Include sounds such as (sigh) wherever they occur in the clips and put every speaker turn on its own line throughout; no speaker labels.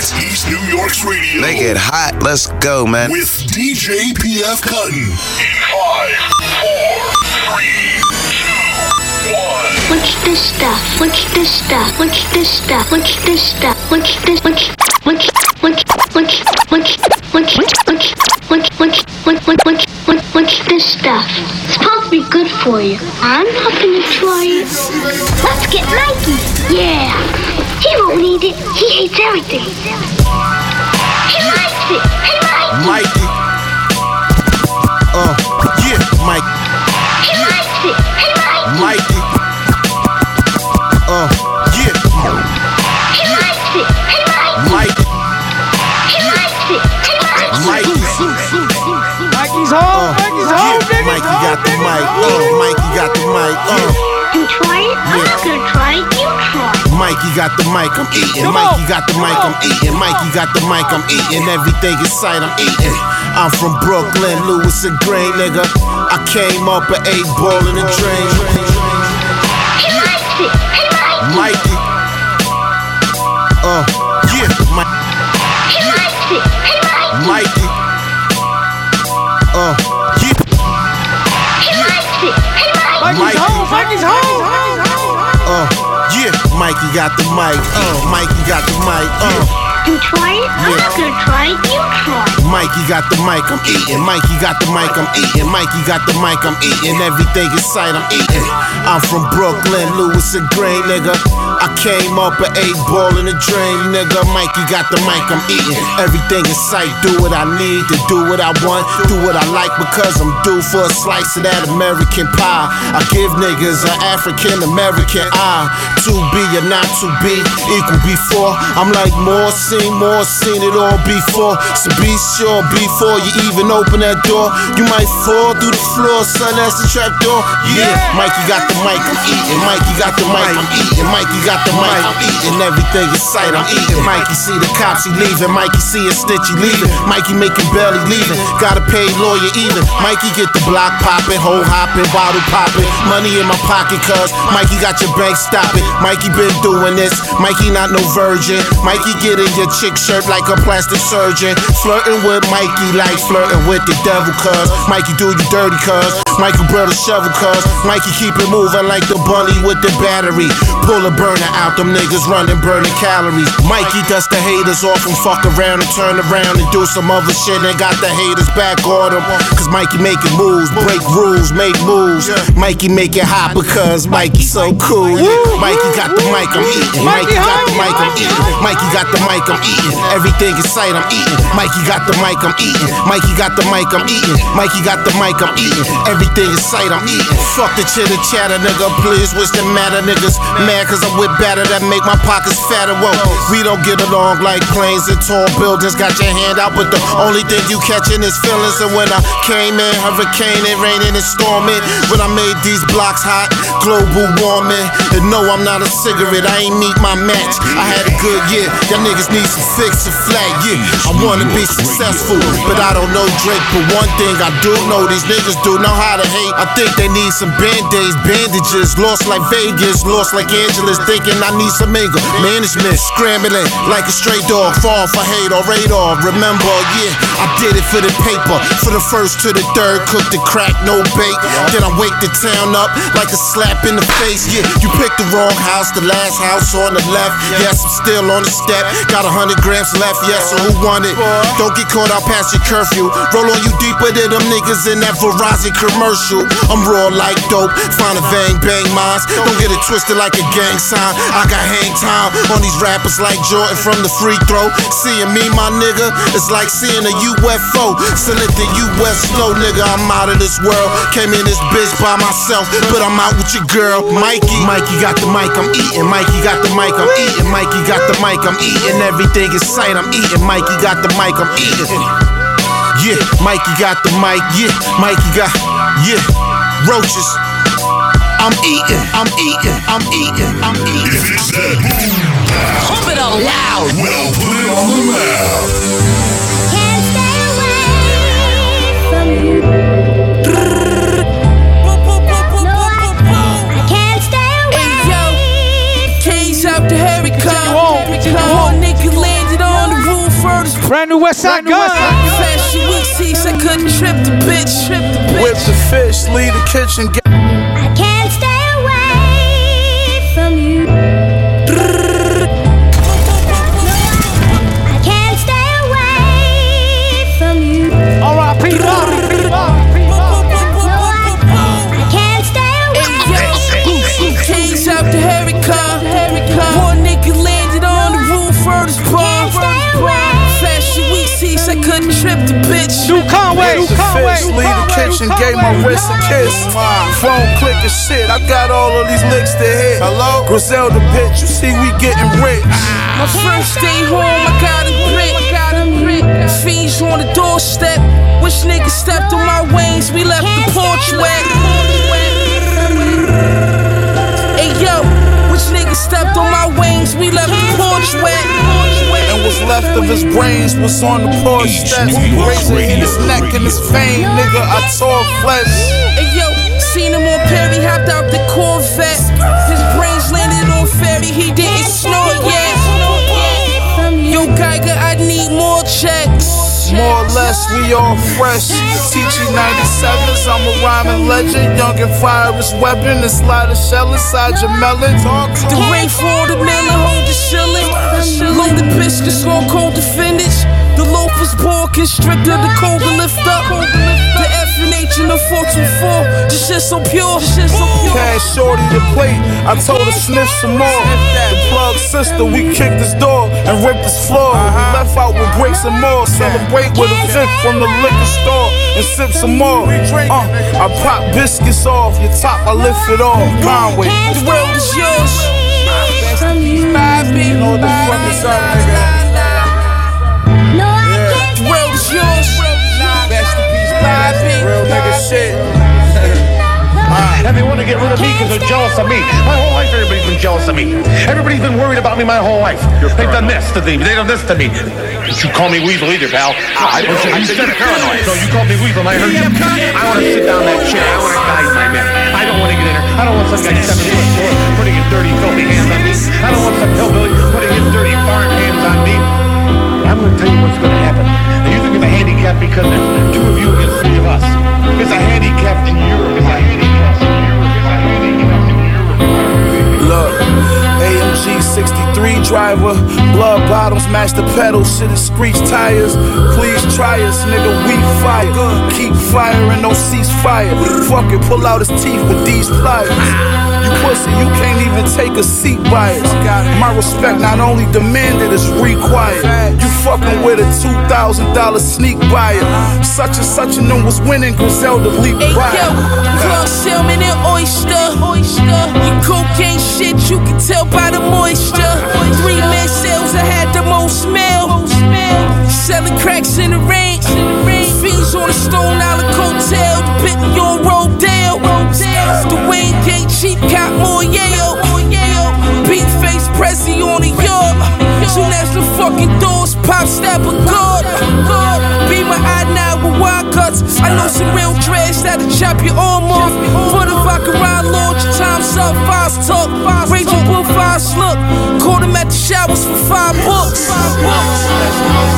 It's East New York's radio.
Make it hot. Let's go, man.
With DJ PF Cuttin. In five, four, three, two, one.
What's this stuff? What's this stuff? What's this stuff? What's this stuff? What's this? What's what's what's what's what's what's what's what's what's what's what's what's what's this stuff? It's supposed to be good for you. I'm not gonna try it. Let's get Mikey. Yeah. He won't eat it. He hates everything. He likes it. Hey, Mikey.
Mikey. Uh, yeah, Mike.
He likes it. Hey, Mikey.
Mikey. Uh, yeah,
He likes it. Hey, Mikey.
Mikey.
He likes it. Hey, Mikey.
Mikey.
Mikey's home.
Uh,
Mikey's home, nigga.
Mikey got the mic. Uh, Mikey got the mic. Uh,
You try it? I'm not gonna try it. Try.
Mikey got the mic. I'm eating. Mikey got the mic. I'm eating. Mikey got the mic. I'm eating. Everything in sight. I'm eating. I'm from Brooklyn, Lewis and Grain, nigga. I came up at eight ball in the drain.
He likes it. Hey, Mikey.
Mikey. Uh, yeah, Mike.
He likes. Hey, Mikey.
Mikey. Uh, yeah.
He likes it. Hey, Mikey.
Mikey's
Mikey.
home. Mikey's home.
Uh, yeah, Mikey got the mic. Uh, Mikey got the mic. Uh,
You try it? I'm not gonna try it. You try.
Mikey got the mic. I'm eating. Mikey got the mic. I'm eating. Mikey got the mic. I'm eating. Everything in sight. I'm eating. I'm from Brooklyn, Lewis and Grain, nigga. I came up at eight ball in the drain, nigga. Mikey got the mic. I'm eating. Everything in sight. Do what I need to do what I want. Do what I like because I'm due for a slice of that American pie. I give niggas an African American eye. To be or not to be equal before. I'm like more seen, more seen it all before. So be sure before you even open that door, you might fall through the floor, son. That's the trap door. Yeah, Mikey got the mic, I'm eating. Mikey got the mic, I'm eating. Mikey got the mic, I'm eating. Everything in sight, I'm eating. Mikey see the cops, he leaving. Mikey see a snitch, he leaving. Mikey making barely leaving. Gotta pay lawyer even. Mikey get the block popping, hole hopping, bottle popping. Money in my pocket, cuz Mikey got your bank stopping. Mikey been doing this. Mikey not no virgin. Mikey get in your chick shirt like a plastic surgeon. Flirting with Mikey like flirting with the devil, cuz. Mikey do you dirty, cuz. Mikey blow the shovel, cuz. Mikey keep it moving like the bunny with the battery. Pull a burner out, them niggas running, burning calories. Mikey dust the haters off and fuck around and turn around and do some other shit and got the haters back on him. Cause Mikey making moves, break rules, make moves. Mikey make it hot because Mikey so cool. Mikey got the mic, I'm eating. Mikey got the mic, I'm eating. Mikey got the mic, I'm eating. Everything in sight, I'm eating. Mikey got the mic, I'm eating. Mikey got the mic, I'm eating. Mikey got the mic, I'm eating. Everything in sight, I'm eating. Fuck the chitter chatter, nigga. Please, what's the matter, niggas? Mad cause I'm with batter that make my pockets fatter. Whoa, we don't get along like planes and tall buildings. Got your hand out, but the only thing you catching is feelings. And when I came in, hurricane, it raining and storming. When I made these blocks hot, global warming. And no, I'm not a cigarette, I ain't meet my match. I had a good year, y'all niggas need fix and flat, yeah. I wanna be successful, but I don't know Drake. But one thing I do know, these niggas do know how to hate. I think they need some band-aids, bandages. Lost like Vegas, lost like Angeles, thinking I need some anger. Management, scrambling like a stray dog, fall for hate or radar. Remember, yeah, I did it for the paper. For the first to the third, cooked the crack, no bait. Then I wake the town up like a slap in the face. Yeah, you picked the wrong house, the last house on the left. Yes, I'm still on the step. Got a hundred grams left, yes, so who want it? Don't get caught out past your curfew. Roll on you deeper than them niggas in that Verizon commercial. I'm raw like dope, find a bang bang mines. Don't get it twisted like a gang sign. I got hang time on these rappers like Jordan from the free throw. Seeing me, my nigga, it's like seeing a UFO. Still the US snow, nigga. I'm out of this world. Came in this bitch by myself, but I'm out with your girl, Mikey. Mikey got the mic, I'm eating. Mikey got the mic, I'm eating. Mikey got the mic, I'm eating. Everything in sight, I'm eating. Mikey got the mic, I'm eating. Yeah, Mikey got the mic. Yeah, Mikey got, yeah, roaches. I'm eating, I'm eating, I'm eating, I'm eating.
If it's that boom,
Pump it up loud.
well, put it on the map.
Brand new Westside Gunn.
Fashion week seats, I couldn't trip the bitch. Trip the bitch.
Whip the fish, leave the kitchen.
Conway.
Whip
New
the
Conway.
fish, leave the kitchen. Gave my wrist a kiss. Phone clicking shit. I got all of these licks to hit. Hello? Griselda bitch, you see we getting rich.
My first day home, I got a brick. Fiends on the doorstep. Which nigga stepped on my wings? We left the porch wet. Hey yo, which nigga stepped on my wings? We left the porch wet.
And what's left of his brains was on the porch steps. Razor in his neck and his vein, nigga. I tore flesh.
Hey yo, seen him on Perry, hopped out the Corvette. His brains landed on ferry, he didn't snore yet. Yo, Geiger, I need more checks.
More or less, we all fresh. TG 97s, I'm a rhyming legend. Young and virus weapon, and slide a shell inside your melon.
The ring for the melon, hold the shilling. Loaded biscuits on cold to finish. The loafers ball constrictor, the cold to lift up. The F and H and the 424. This shit so pure. This shit so pure.
Cash shorty the plate, I told her sniff some more. The plug sister, we kicked his door and ripped his floor. We left out with bricks and more. Celebrate with a fifth from the liquor store and sip some more. Uh, I pop biscuits off, your top, I lift it off. Conway.
The world is yours.
From you.
Bobby.
the fuck is up, nigga?
No, I can't
The world is yours.
Best in peace, Real nigga shit.
And they want to get rid of me because they're jealous of me. My whole life, everybody's been jealous of me. Everybody's been worried about me my whole life. They've done this to me. They've done this to me. You call me Weasel either, pal. Ah, I, you said paranoid. So you called me Weasel, and I heard you. I want to sit down in that chair. I want to guide my men. I don't want to get in there. I don't want some guy seven foot four putting his dirty, filthy hands on me. I don't want some hillbilly putting his dirty, foreign hands on me. I'm going to tell you what's going to happen. Now, you think it's a handicap because there's two of you against three of us. It's a handicap in Europe. It's a Europe.
AMG 63 driver, blood bottles match the pedals, shit is screech tires. Please try us, nigga, we fire. Keep firing, no ceasefire. Fuck it, pull out his teeth with these pliers. You pussy, you can't even take a seat by it. My respect not only demanded, it's required. You fucking with a $2,000 sneak buyer. Such and such and them was winning, Griselda leap
Hey
by.
yo, club salmon and oyster. oyster. Your cocaine shit, you can tell by the moisture. Three man sales, I had the most mail. Selling cracks in the rain. Fiends on the Stone Island. The pit on Rodale. The Wayne Gate cheap cop more Yale. Big face Prezi on the yard. Soon as the fucking doors pop, stab a guard. Be my eye now with wide cuts. I know some real dreads that'll chop your arm off. But if I can ride launch, time's up, fast talk. Raging Bull fast look. Caught him at the showers for five books.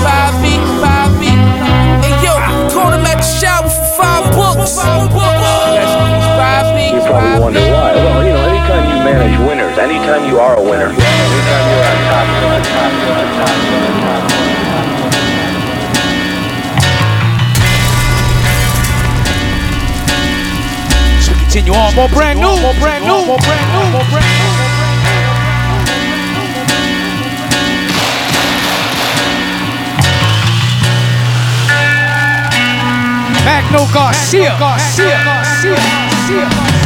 Five B, five B. Hey yo, caught him at the shower for five books. Five B,
You probably wonder why. Manage winners, anytime you are a winner, anytime you're on top, you're on top, you're on top, you're on top.
So continue on. More brand new. More brand new. More brand new. More brand new. Magno Garcia. Garcia. Garcia. Garcia.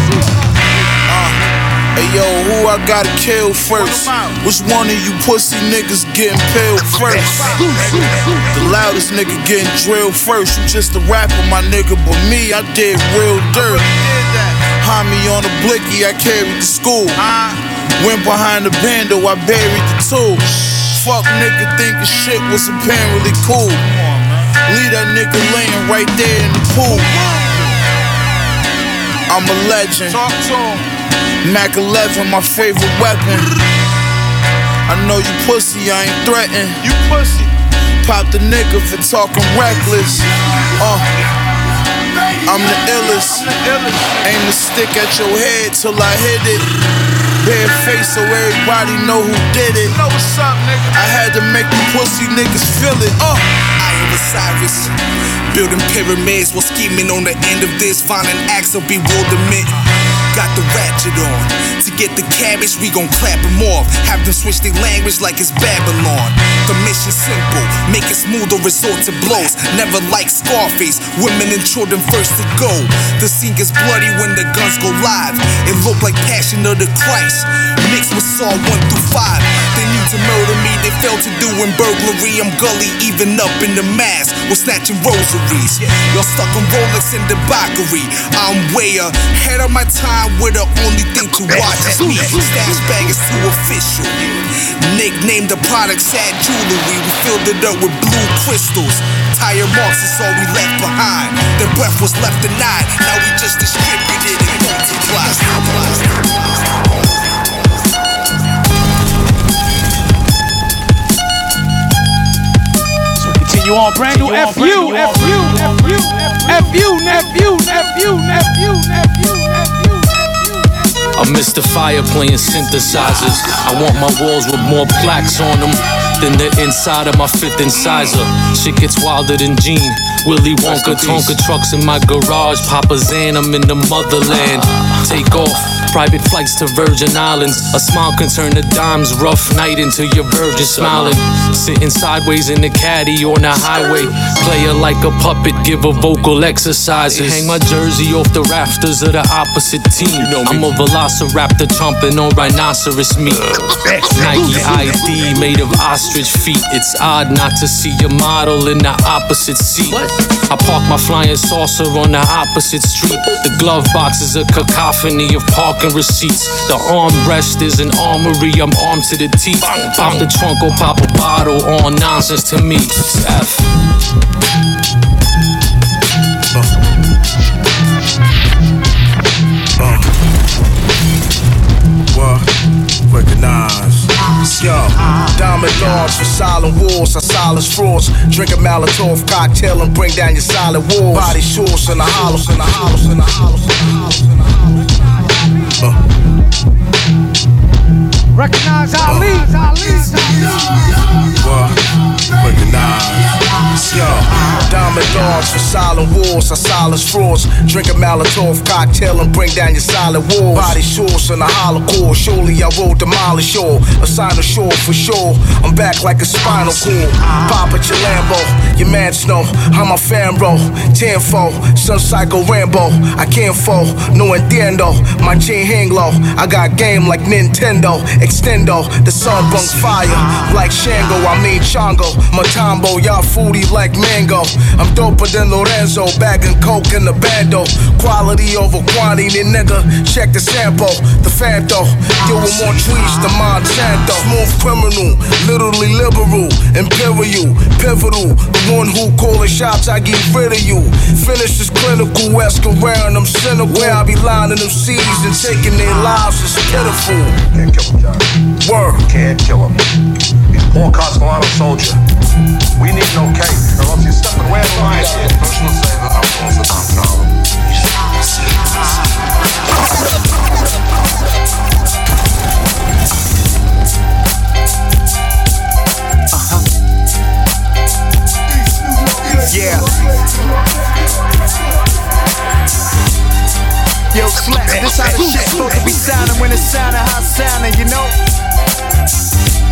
Hey yo, who I gotta kill first? Which one of you pussy niggas getting peeled first? The loudest nigga getting drilled first. You just a rapper, my nigga, but me, I did real dirt. Me on a blicky, I carried the school. Went behind the bando, I buried the tool. Fuck nigga thinking shit was apparently cool. Leave that nigga laying right there in the pool. I'm a legend. Talk to him. Mac 11, my favorite weapon. I know you pussy, I ain't threatened. You pussy. Pop the nigga for talking reckless. Uh, I'm the illest. Aim the stick at your head till I hit it. Bare face so everybody know who did it. I had to make the pussy niggas feel it. Uh.
I am Osiris. Building pyramids while scheming on the end of this. Finding acts of bewilderment. Got the ratchet on. To get the cabbage, we gon' clap them off. Have them switch their language like it's Babylon. The mission simple, make it smooth or resort to blows. Never like Scarface, women and children first to go. The scene gets bloody when the guns go live. It look like Passion of the Christ, mixed with Saw 1 through 5. They need to murder me, they failed to do in burglary. I'm gully, even up in the mask, with snatching rosaries. Y'all stuck on Rolex and debauchery. I'm way ahead of my time, where the only thing to watch is me. Stash bag is too official. Nicknamed the product Sad Jewelry. We filled it up with blue crystals. Tire marks is all we left behind. The breath was left denied. Now we just distributed it and multiplied.
Continue on, brand new Eff Yoo, FU, Eff Yoo, FU, Eff Yoo, nephew, nephew, nephew, nephew, nephew.
I'm Mr. Fire playing synthesizers. I want my walls with more plaques on them than the inside of my fifth incisor. Shit gets wilder than Gene. Willy Wonka, Tonka trucks in my garage. Papa Zan, I'm in the motherland. Take off, private flights to Virgin Islands. A smile can turn the dimes rough night into your virgin smiling. Sitting sideways in the caddy on the highway. Player like a puppet, give a vocal exercises. Hang my jersey off the rafters of the opposite team. I'm a velociraptor chomping on rhinoceros meat. Nike ID made of ostrich feet. It's odd not to see your model in the opposite seat. I park my flying saucer on the opposite street. The glove box is a cacophony of parking receipts. The armrest is an armory. I'm armed to the teeth. Pop the trunk or pop a bottle. All nonsense to me. It's F. Uh. Uh.
What? Recognize. Yo, diamond dogs for silent wars, I silence frauds. Drink a Molotov cocktail and bring down your silent walls. Body shorts in the hollows, in the hollows, in the hollows, in the hollows. Uh.
Recognize Ali.
What? Recognize. Yo, diamond dogs for silent wars, I silence frauds. Drink a Molotov cocktail and bring down your silent walls. Body shorts in the core, surely I will demolish all. A sign of shore for sure. I'm back like a spinal cord. Pop at your Lambo, your mans know I'm a fan bro. Tenfold, some psycho Rambo. I can't fall, no entiendo. My chain hang low. I got game like Nintendo. Extendo, the sun bung fire like Shango. I mean Chongo. Matambo, y'all foodie like mango. I'm doper than Lorenzo, bagging coke in the bando. Quality over quantity, nigga. Check the sample, the Fanto. Deal with more tweets than Monsanto. Smooth criminal, literally liberal, imperial, pivotal. The one who calling shots, I get rid of you. Finish this clinical, ask around, I'm cynical. Where I be lining them seeds and taking their lives is pitiful.
Can't kill him, John.
Word.
Can't kill him. He's poor Castellano soldier. We need no cake, or else you're stepping way out of line. Personal favor, I'm going for Tom Collins.
Yeah. Yo, slap, this how the shit supposed to be sounding when it's sounding how it's sounding, you know?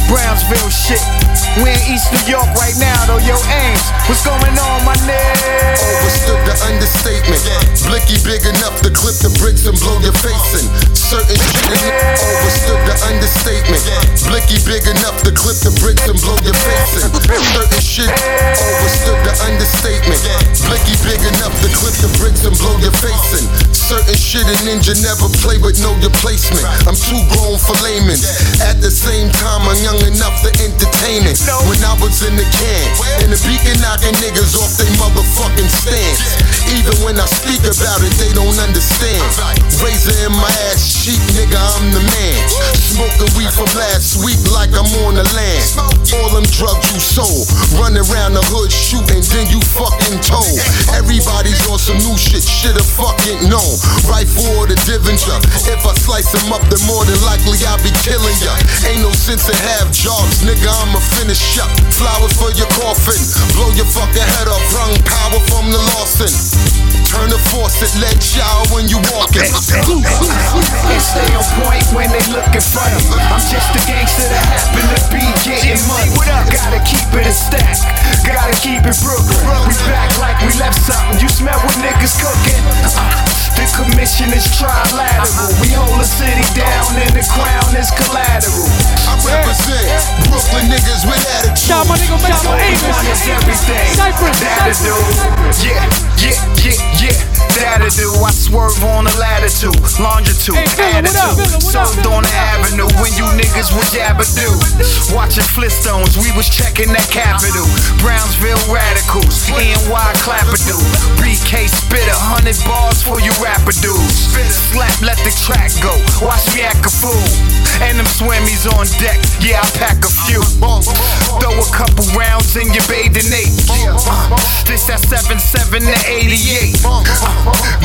Brownsville shit. We in East New York right now, though. Yo, Ames, what's going on, my nigga?
Overstood the understatement. Blicky big enough to clip the bricks and blow your face in. Certain shit in Overstood the understatement. Blicky big enough to clip the bricks and blow your face in. Certain shit overstood the understatement. Blicky big enough to clip the bricks and blow your face in. Certain shit a ninja never play with know your placement. I'm too grown for laymen. At the same time, I'm young enough to entertain it. When I was in the can, in the beacon knocking niggas off they motherfucking stands. Even when I speak about it, they don't understand. Razor in my ass, cheap nigga, I'm the man. Smoking weed from last week like I'm on the land. Drugs you sold. Run around the hood shooting, then you fucking told. Everybody's on some new shit, shit a fucking know. Rifle or the Divinger. If I slice them up, then more than likely I'll be killing ya. Ain't no sense to have jobs, nigga. I'ma finish up. Flowers for your coffin. Blow your fucking head off. Rung power from the Lawson. Turn the faucet, let shower when you walking.
And stay on point when they looking funny. I'm just a gangster that happen to be getting money. Gotta keep it a stack, gotta keep it Brooklyn. We back like we left something. You smell what niggas cooking? Uh, the commission is trilateral. We hold the city down and the crown is collateral.
I represent Brooklyn niggas with attitude.
Shout my nigga, make some Amos.
One is everything.
Cypress,
That'll do. Yeah, yeah, yeah, yeah. That'll do. I swerve on the latitude, longitude,
Hey, Villa, what up,
attitude.
Villa, what up,
Served on the avenue when you niggas was Yabadoo. Watching Flintstones, we was checking that capital. Brownsville radicals, NY clapperdo. BK spit a hundred bars for you rapper dudes. Slap, let the track go. Watch me act a fool. And them swimmies on deck, yeah, I pack a few. Throw a couple rounds in your bathing ape. Uh, this that 77 to 88. Uh,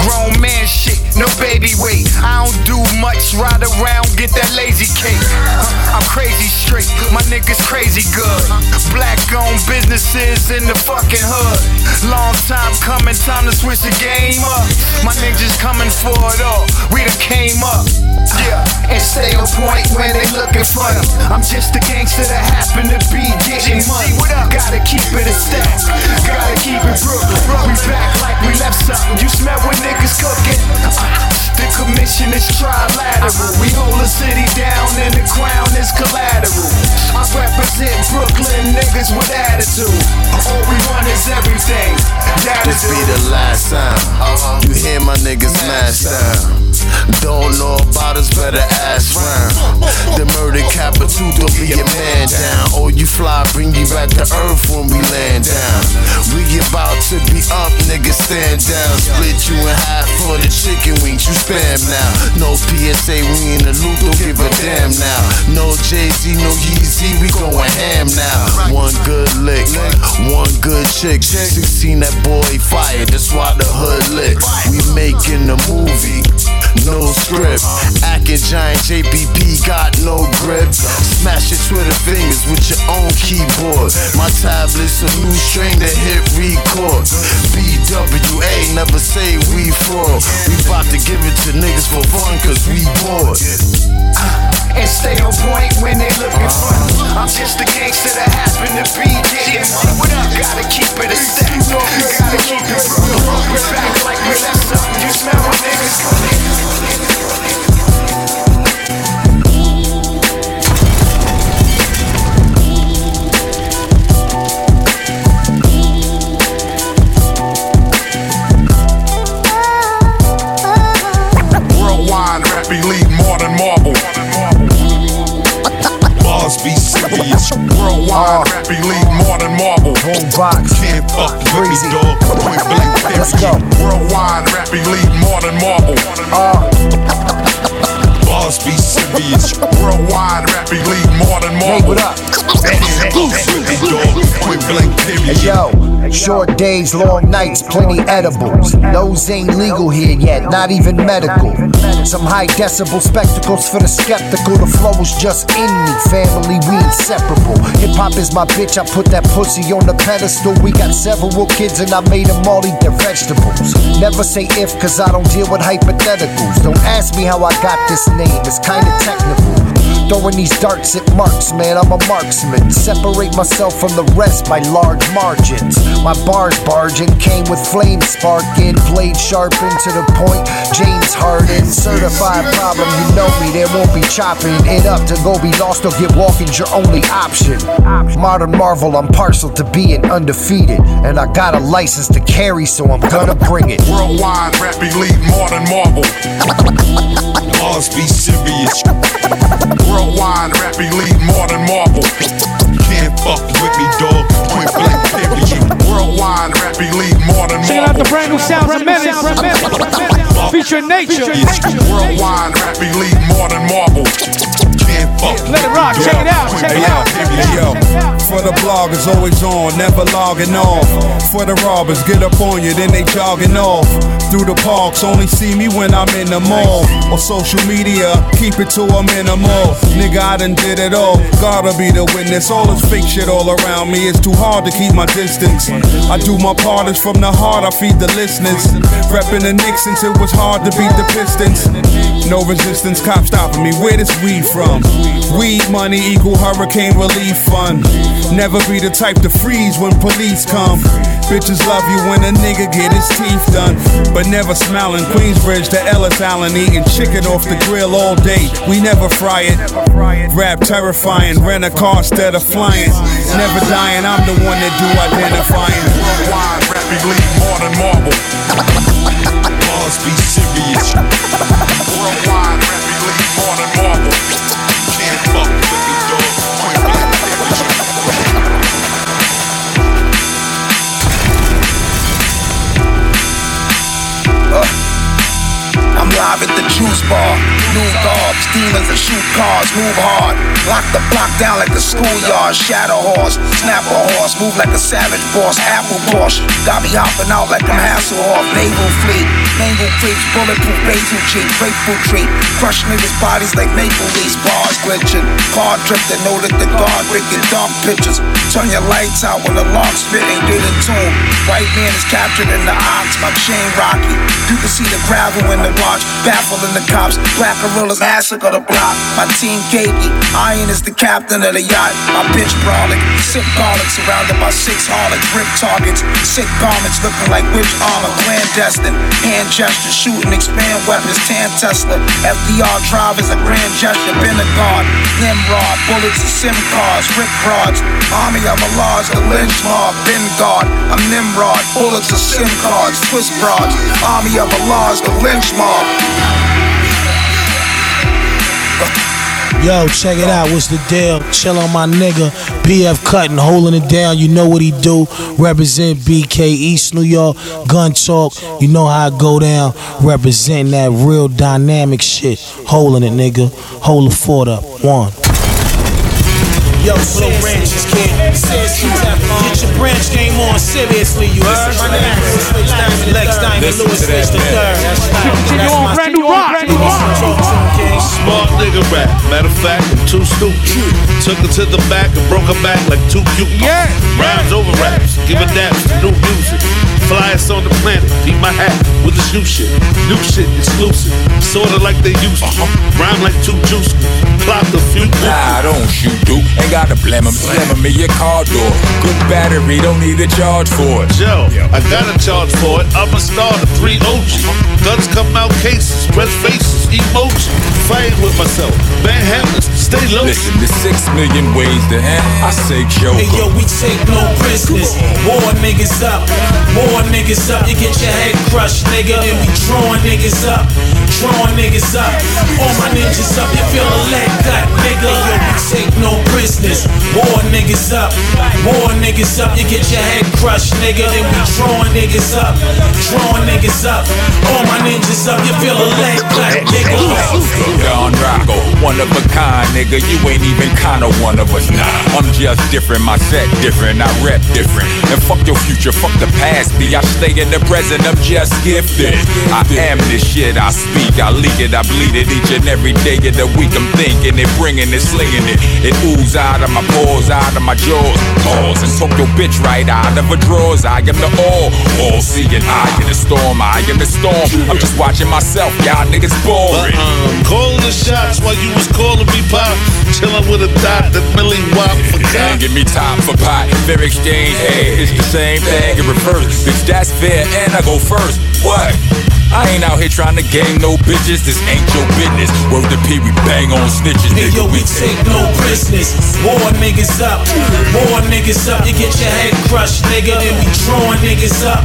grown man shit, no baby weight. I don't do much, ride around, get that lazy cake. Uh, I'm crazy straight, my niggas crazy good. Black owned businesses in the fucking hood. Long time coming, time to switch the game up. My niggas coming for it all, we done came up. Yeah, and stay on point when they looking funny. I'm just a gangster that happen to be getting money. Gotta keep it a stack, gotta keep it Brooklyn. We back like we left something. You smell what niggas cooking? Uh, The commission is trilateral. We hold the city down and the crown is collateral. I represent Brooklyn niggas with attitude. All we want is everything.
This be the last time uh-huh. you hear my niggas mash Don't know about us, better ask round. The murder capital, don't be a man down. Oh, you fly, bring you back to earth when we land down. We about to be up, niggas stand down. Split you in half for the chicken wings, you spam now. No PSA, we in the loop, don't give a damn now. No Jay Z, no Yeezy, we going ham now. One good lick, one good chick. 16, that boy fire, that's why the hood lit. We making a movie, no script. Acting giant JPP got no grip. Smash your Twitter fingers with your own keyboard. My tablet's a new string that hit record. BWA, never say we fraud. We bout to give it to niggas for fun, cause we bored.
and stay on point when they looking funny. I'm just a gangster that happen to be getting money. Gotta keep it a stack, gotta keep it real. We're back like we left something. You smell what niggas
Boombox.
Can't fuck with me, dog. Point blank
Let's go.
Worldwide rap elite more than Marvel. Uh. Bars be serious. Worldwide rap elite more than
Hey, what up?
Can't fuck with me, dog. Point blank period.
Hey, yo, short days, long nights, plenty edibles. Those ain't legal here yet, not even medical. Some high decibel spectacles for the skeptical. The flow is just in me, family, we inseparable. Hip hop is my bitch, I put that pussy on the pedestal. We got several kids and I made them all eat their vegetables. Never say if, cause I don't deal with hypotheticals. Don't ask me how I got this name, it's kinda technical. Throwing these darts at marks, man, I'm a marksman. Separate myself from the rest by large margins. My bars barging came with flame sparking, blade sharpened to the point. James Harden, certified problem, you know me, there won't be chopping it up to go be lost or get walking's your only option. Modern Marvel, I'm partial to being undefeated, and I got a license to carry, so I'm gonna bring it.
Worldwide rap elite more than Marvel. Bars be serious. (laughs) Worldwide rap elite more than Marvel. Can't fuck with me, dog. Point blank period. Worldwide rap elite more than
Checking out the brand new sounds of Menace. Featuring Nature.
Worldwide rap elite more than Marvel.
Let it rock. Check it out. Check it out. Check it out.
Yo, for the bloggers, always on, never logging off. For the robbers, get up on you, then they jogging off. Through the parks, only see me when I'm in the mall. Or social media, keep it to a minimal. Nigga, I done did it all. Gotta be the witness. All this fake shit all around me. It's too hard to keep my distance. I do my part, it's from the heart, I feed the listeners. Reppin' the Knicks since it was hard to beat the Pistons. No resistance, cop stopping me. Where this weed from? Weed money equal hurricane relief fund. Never be the type to freeze when police come. Bitches love you when a nigga get his teeth done. But never smiling. Queensbridge to Ellis Allen eating chicken off the grill all day. We never fry it. Rap terrifying. Rent a car instead of flying. Never dying. I'm the one that do identifying.
Worldwide, rap more than Marvel. Mars be serious. Worldwide, rap more than
Marvel. At the bar. Demons that shoot cars, move hard. Lock the block down like a schoolyard. Shadow horse, snap a horse, move like a savage boss. Apple boss. got me hopping out like I'm Hasselhoff. Naval fleet, naval creeps, bulletproof basil cheek, grapefruit tree. Crush niggas' bodies like maple leaves. Bars glitching, car drifting, know that the guard wicked dark pictures. Turn your lights out when the alarm spitting, get in tune. White man is captured in the ox, my chain rocky. You can see the gravel in the watch, baffling the cops. Black gorillas massacre the block. My team cakey, Iron is the captain of the yacht. My bitch brawling, sick garlic surrounded by six harlots, rip targets, sick garments looking like witch armor, clandestine. Hand gesture, shooting, expand weapons, tan Tesla. FDR drivers, a grand gesture, Pentagon, Nimrod, bullets and sim cars, rip rods. Army of Allah's the lynch mob, Ben guard. I'm Nimrod, bullets and sim cards, twist rods, Army of Allah's the lynch mob.
Yo, check it out. What's the deal? Chill on my nigga. PF Cuttin, holding it down. You know what he do. Represent BK East New York. Gun talk. You know how it go down. Representing that real dynamic shit. Holding it, nigga. Hold the fort up. One.
Yo, Slow Ranches, kid. Get your branch game on seriously, you heard? My name is Lex Diamond, Lewis Rich the third.
Continue on, brand new rock.
Smart nigga rap. Matter of fact, I'm too stupid. Took her to the back and broke her back like two cute.
Yeah.
Rhymes over raps. Give a daps to new music. Flyest on the planet. Keep my hat with this new shit. New shit exclusive. Sorta like they used to. Rhyme like two juice. Plot the few.
Nah, don't shoot, dude. Ain't got to blame him. Slam him in your car door. Good battery, don't need a charge for it.
Joe, I gotta charge for it. I'm a star, the three OG. Guns come out cases, Red faces, emoji. Fight with myself. Manhattan, stay low.
Listen, there's six million ways to end. I say Joker.
Hey yo, we take no prisoners. War niggas up, more niggas up. You get your head crushed, nigga. And we drawing niggas up, drawing niggas up. All my ninjas up, you feel a leg cut, nigga. Yo, we take no prisoners. War niggas up, more niggas up. You get your head crushed, nigga. And we drawing niggas up, drawing niggas up. All my ninjas up, you feel a leg cut, nigga.
Don Rocco, one of a kind, nigga. You ain't even kinda one of us, nah. I'm just different, my set different, I rep different. And fuck your future, fuck the past. Me, I stay in the present, I'm just gifted. I am this shit, I speak, I leak it, I bleed it each and every day of the week. I'm thinking it, bringing it, slinging it. It ooze out of my pores, out of my jaws. Pause and talk your bitch right out of her drawers. I am the all, all seeing eye in the storm. I am the storm. I'm just watching myself, y'all niggas boring.
Uh-uh. Calling the shots while you was calling me pop. Chilling with a dot that Millie Wop forgot.
Can't give me time for pot. Fair exchange, hey, it's the same thing in reverse. Bitch, that's fair, and I go first. What? I ain't out here trying to gang no bitches. This ain't your business. Word to P, we bang on snitches.
Hey
nigga.
yo, we take no prisoners. War niggas up, more niggas up. You get your head crushed, nigga. And we drawing niggas up,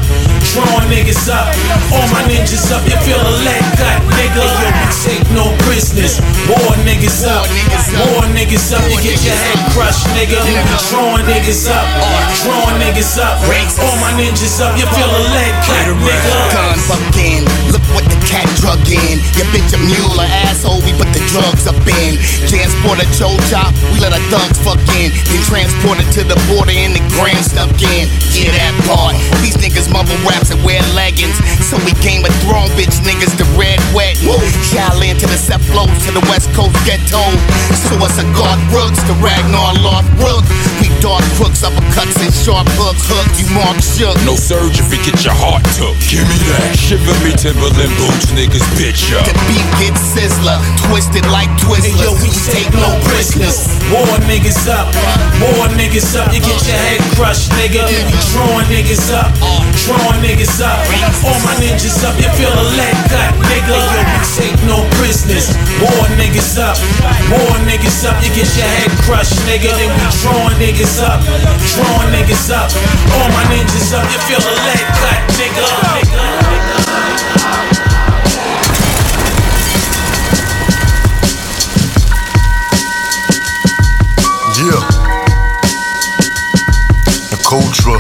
drawing niggas up. All my ninjas up, you feel a leg cut, nigga. Yo, we take no prisoners. War niggas up, more niggas up. You get your head crushed, nigga. Drawing niggas up, drawing niggas up. All my ninjas up, you feel a lead cut, nigga.
Gun fucking, look what the cat drug in. Your bitch a mule, a asshole, we put the drugs up in. Transport a Joe chop, we let our thugs fuck in. Then transport it to the border and the gram stuck in. Yeah, that part. These niggas mumble raps and wear leggings. So we came with throne bitch niggas the red wet. Shaolin to the set flows to the west coast ghetto. So us a God Brooks, the Ragnar Lord Brooks. We dark crooks, uppercuts and sharp hooks. Hook you mark shook.
No surge if we get your heart took. Give me that. Shiver me Timberland boots, niggas bitch up.
The beat gets sizzler, twisted like Twizzlers.
Yo, we take no prisoners. More niggas up, more niggas up. You get your head crushed, nigga. We drawing niggas up, uh. drawing niggas up. All my ninjas up, you feel a lead cut, nigga. Yo, we take no prisoners. More niggas up, more niggas up. You get your head crushed, nigga. And we drawing niggas up, drawing niggas up. All my ninjas up, you feel a lead cut, nigga.
Yeah. The Cultra.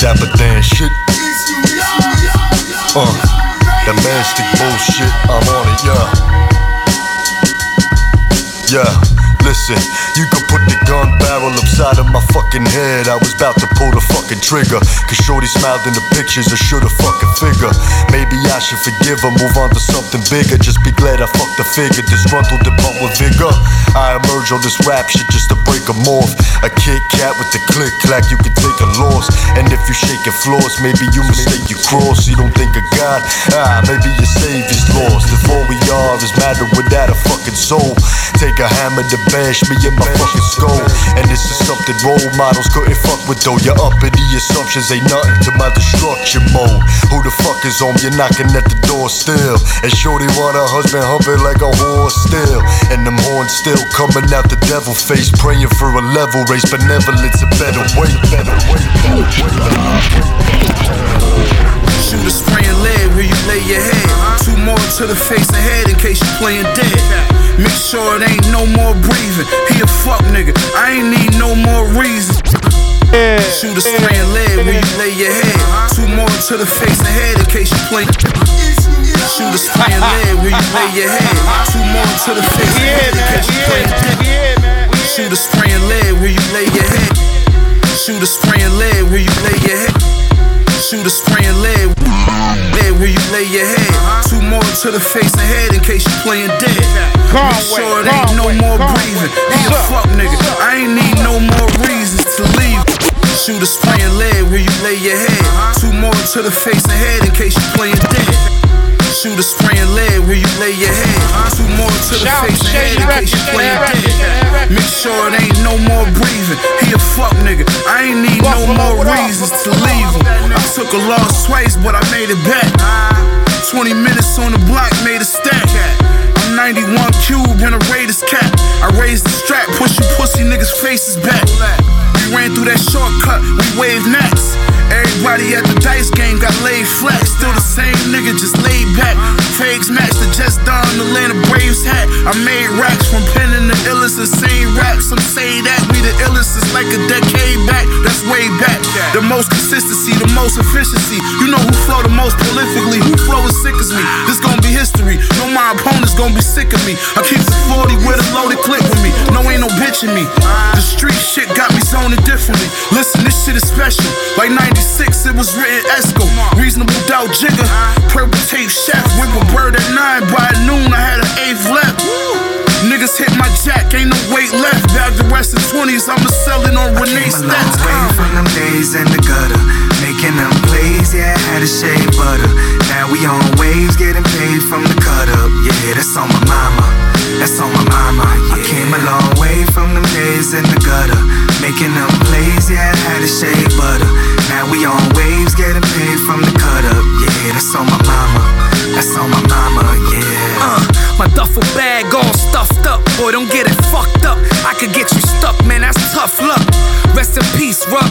Dapper Dan shit. Uh, the mastic bullshit. I'm on it, yeah. Yeah. Listen, you can put the gun barrel upside of my fucking head. I was about to pull the fucking trigger. Cause Shorty smiled in the pictures, I should've fucking figure. Maybe I should forgive her, move on to something bigger. Just be glad I fucked the figure, disgruntled and pump with vigor. I emerge on this rap shit just to break 'em off. A Kit Kat with the click clack, you can take a loss. And if you shaking floors, maybe you mistake you cross. You don't think of God, ah, maybe your Savior's lost. If all we are is matter without a fucking soul, take a hammer to bash me in my fucking skull. And this is something role models couldn't fuck with though. You're up in the assumptions ain't nothing to my destruction mode. Who the fuck is home? You're knocking at the door still. And Shorty want her husband humping like a horse still. And them horns still coming out the devil face, praying for a level race. Benevolence a better way, better way, better way.
Shooter spraying lead where you lay your head. Two more to the face and head in case you playing dead. Make sure it ain't no more breathing. He a fuck nigga. I ain't need no more reasons. Shooter spraying lead where you lay your head. Two more to the face and head in case you play. Shooter spraying lead where you lay your head. Two more to the face and head in case you play dead. Shooter spraying lead where you lay your head. Shooter spraying lead where you lay your head. Shooter spraying lead, lead where you lay your head. Two more to the face and head in case you playing dead. Make sure it ain't no more breathing. He a fuck nigga. I ain't need no more reasons to leave. Shooter spraying lead where you lay your head. Two more to the face and head in case you playing dead. Shooter spraying lead where you lay your head. Two more to the face and head in case you playing dead. Make sure it ain't no more breathing. He a fuck nigga. I ain't need no more reasons to leave him. I took a lost twice, but I made it back. 20 minutes on the block, made a stack. I'm 91 cube in a Raiders cap. I raised the strap, push you pussy niggas' faces back. We ran through that shortcut, we waved nats. Everybody at the dice game got laid flat. Still the same nigga, just laid back. Fakes match the just done the Atlanta Braves hat. I made racks from penning the illest, same raps. Some say that we the illest, it's like a decade back. That's way back. The most consistency, the most efficiency. You know who flow the most prolifically, who flow as sick as me. This gon' be history. No, my opponents gon' be sick of me. I keep the 40 with a loaded clip with me. No, ain't no bitch in me. The street shit got me zoning differently. Listen, this shit is special. Like 96, it was written Esco. Reasonable doubt Jigga. Purple tape chef. Whip a bird at nine. By noon, I had an eighth left. Niggas hit my jack, ain't no weight left. Bag the rest of 20s, I'ma sell it on Renee
Came a long
stats.
way uh. from them days in the gutter. Making them plays, yeah, had to shave butter. Now we on waves, getting paid from the cut up. Yeah, that's on my mama. That's on my mama. Yeah. I came a long way from them days in the gutter. Making them plays, yeah, I had to shave butter. Now we on waves, getting paid from the cut up. Yeah, that's on my mama. That's on my mama, yeah.
Uh, my duffel bag all stuffed up. Boy, don't get it fucked up. I could get you stuck, man, that's tough luck. Rest in peace, Ruck.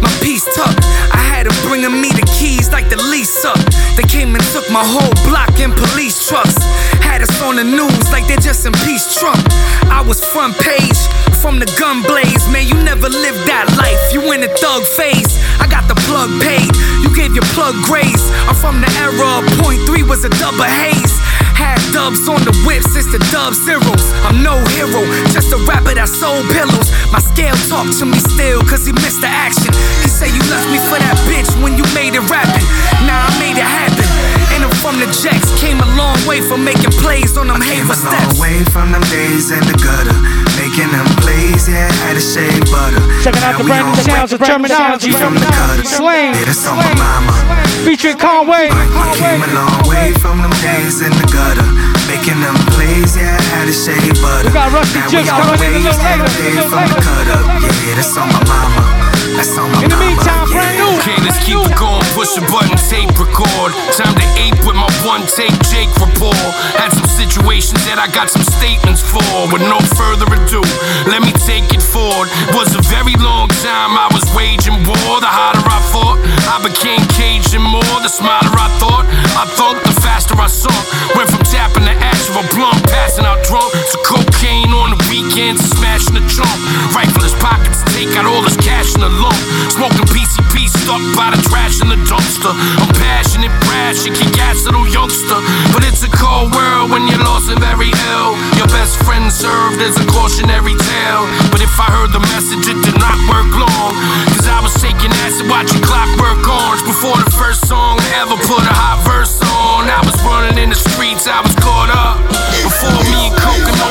My piece tucked. I had them bringing me the keys like the lease up. They came and took my whole block in police trucks. Had us on the news like they just impeached Trump. I was front page,
sun blaze, man, you never lived that life. You in a thug phase. I got the plug paid, you gave your plug grace. I'm from the era point three was a double haze. Had dubs on the whip since the dub zeros. I'm no hero, just a rapper that sold pillows. My scale talk to me still, cause he missed the action. He say you left me for that bitch when you made it rapping. Now I made it happen. And I'm from the Jacks, came a long way from making plays on them
Came
Haver
a long
steps.
way from them days in the gutter. Making them plays, yeah, had to shave butter.
Checking out the brand new sounds of Termanology.
From the gutter.
Slang.
Yeah, that's on my mama.
Featuring Conway.
I came a long way from them days in the gutter. Making them plays, yeah, had to shave butter.
We got Ruste
Juxx
coming in a little later,
a day
a little
from the cut up. Yeah, that's on my mama. That's on my
In the
mama.
meantime,
yeah.
brand new.
Okay, let's keep it going. Push the button, tape record. Time to ape with my one take Jake rapport. Had some situations that I got some statements for. With no further ado, let me take it forward. Was a very long time I was waging war. The harder I fought, I became Cajun more. The smarter I thought, I thought the faster I saw. Went from tapping the ash of a blunt, passing out drunk, to cocaine on the weekends, smashing the trunk. Rifle his pockets, take out all his cash in a lump. Smoking PCP, stuck by the trash in the dumpster. I'm passionate, brash, you kick ass, little youngster. But it's a cold world when you're lost and very ill. Your best friend served as a cautionary tale. But if I heard the message, it did not work long. Cause I was taking acid, watching clockwork orange. Before the first song I ever put a hot verse on. I was running in the streets, I was caught up. Before me and Coke and no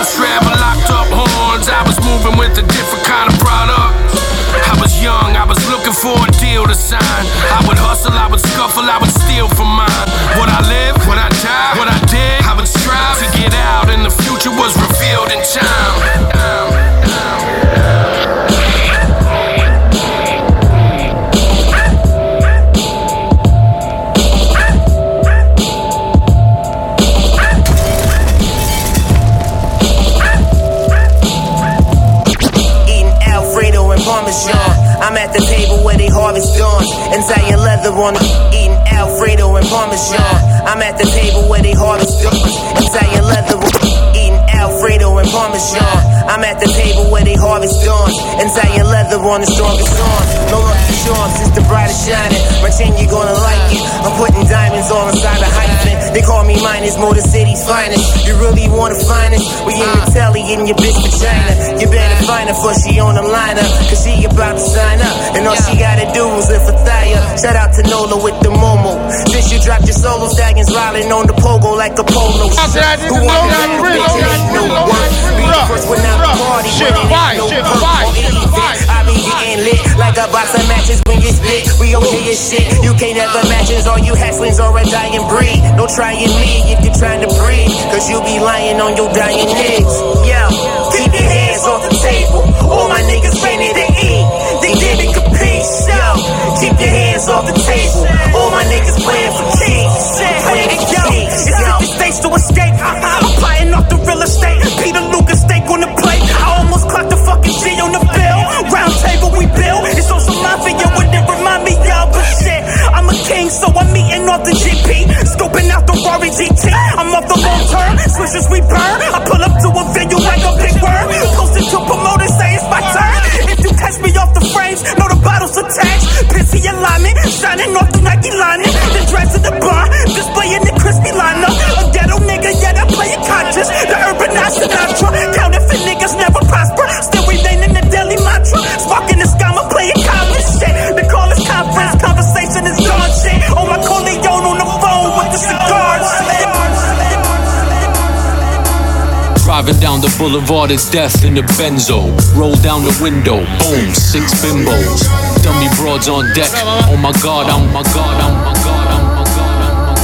locked up horns, I was moving with a different kind of product. I was young, I was looking for a deal to sign. I would hustle, I would scuffle, I would steal from mine. Would I live? Would I die? What I did? I would strive to get out, and the future was revealed in time.
Parmesan. I'm at the table where they harvest dawns. Italian leather on the eating Alfredo and Parmesan. I'm at the table where they harvest dawns. Italian leather on eating Alfredo and Parmesan. I'm at the table where they harvest dawns. Italian leather on the strongest arm. No lucky charms since the brightest shining. My chain, you're gonna like it. I'm putting diamonds all inside the hyphen. They call me minus, Motor City's finest. You really wanna find us? We in the telly in your bitch vagina. You better find her before she on the lineup. Cause she about to sign up. And all she gotta do is lift a thigh up. Shout out to Nola with the Momo. Since you dropped your solo staggins riding on the pogo like a polo. Who want to live bitch and ain't no worth? Be the first one out the party.
Shit,
it
fire, shit,
or
shit,
event. Be getting lit like a box of matches when you spit. We don't hear your shit. You can't ever match us. All you hatchlings are a dying breed. No trying me if you're trying to breathe. Cause you be lying on your dying niggas.
Down the boulevard, it's death in the benzo. Roll down the window, boom, six bimbos. Dummy broads on deck. Oh my god, I'm my god, I'm my god, I'm my god, I'm my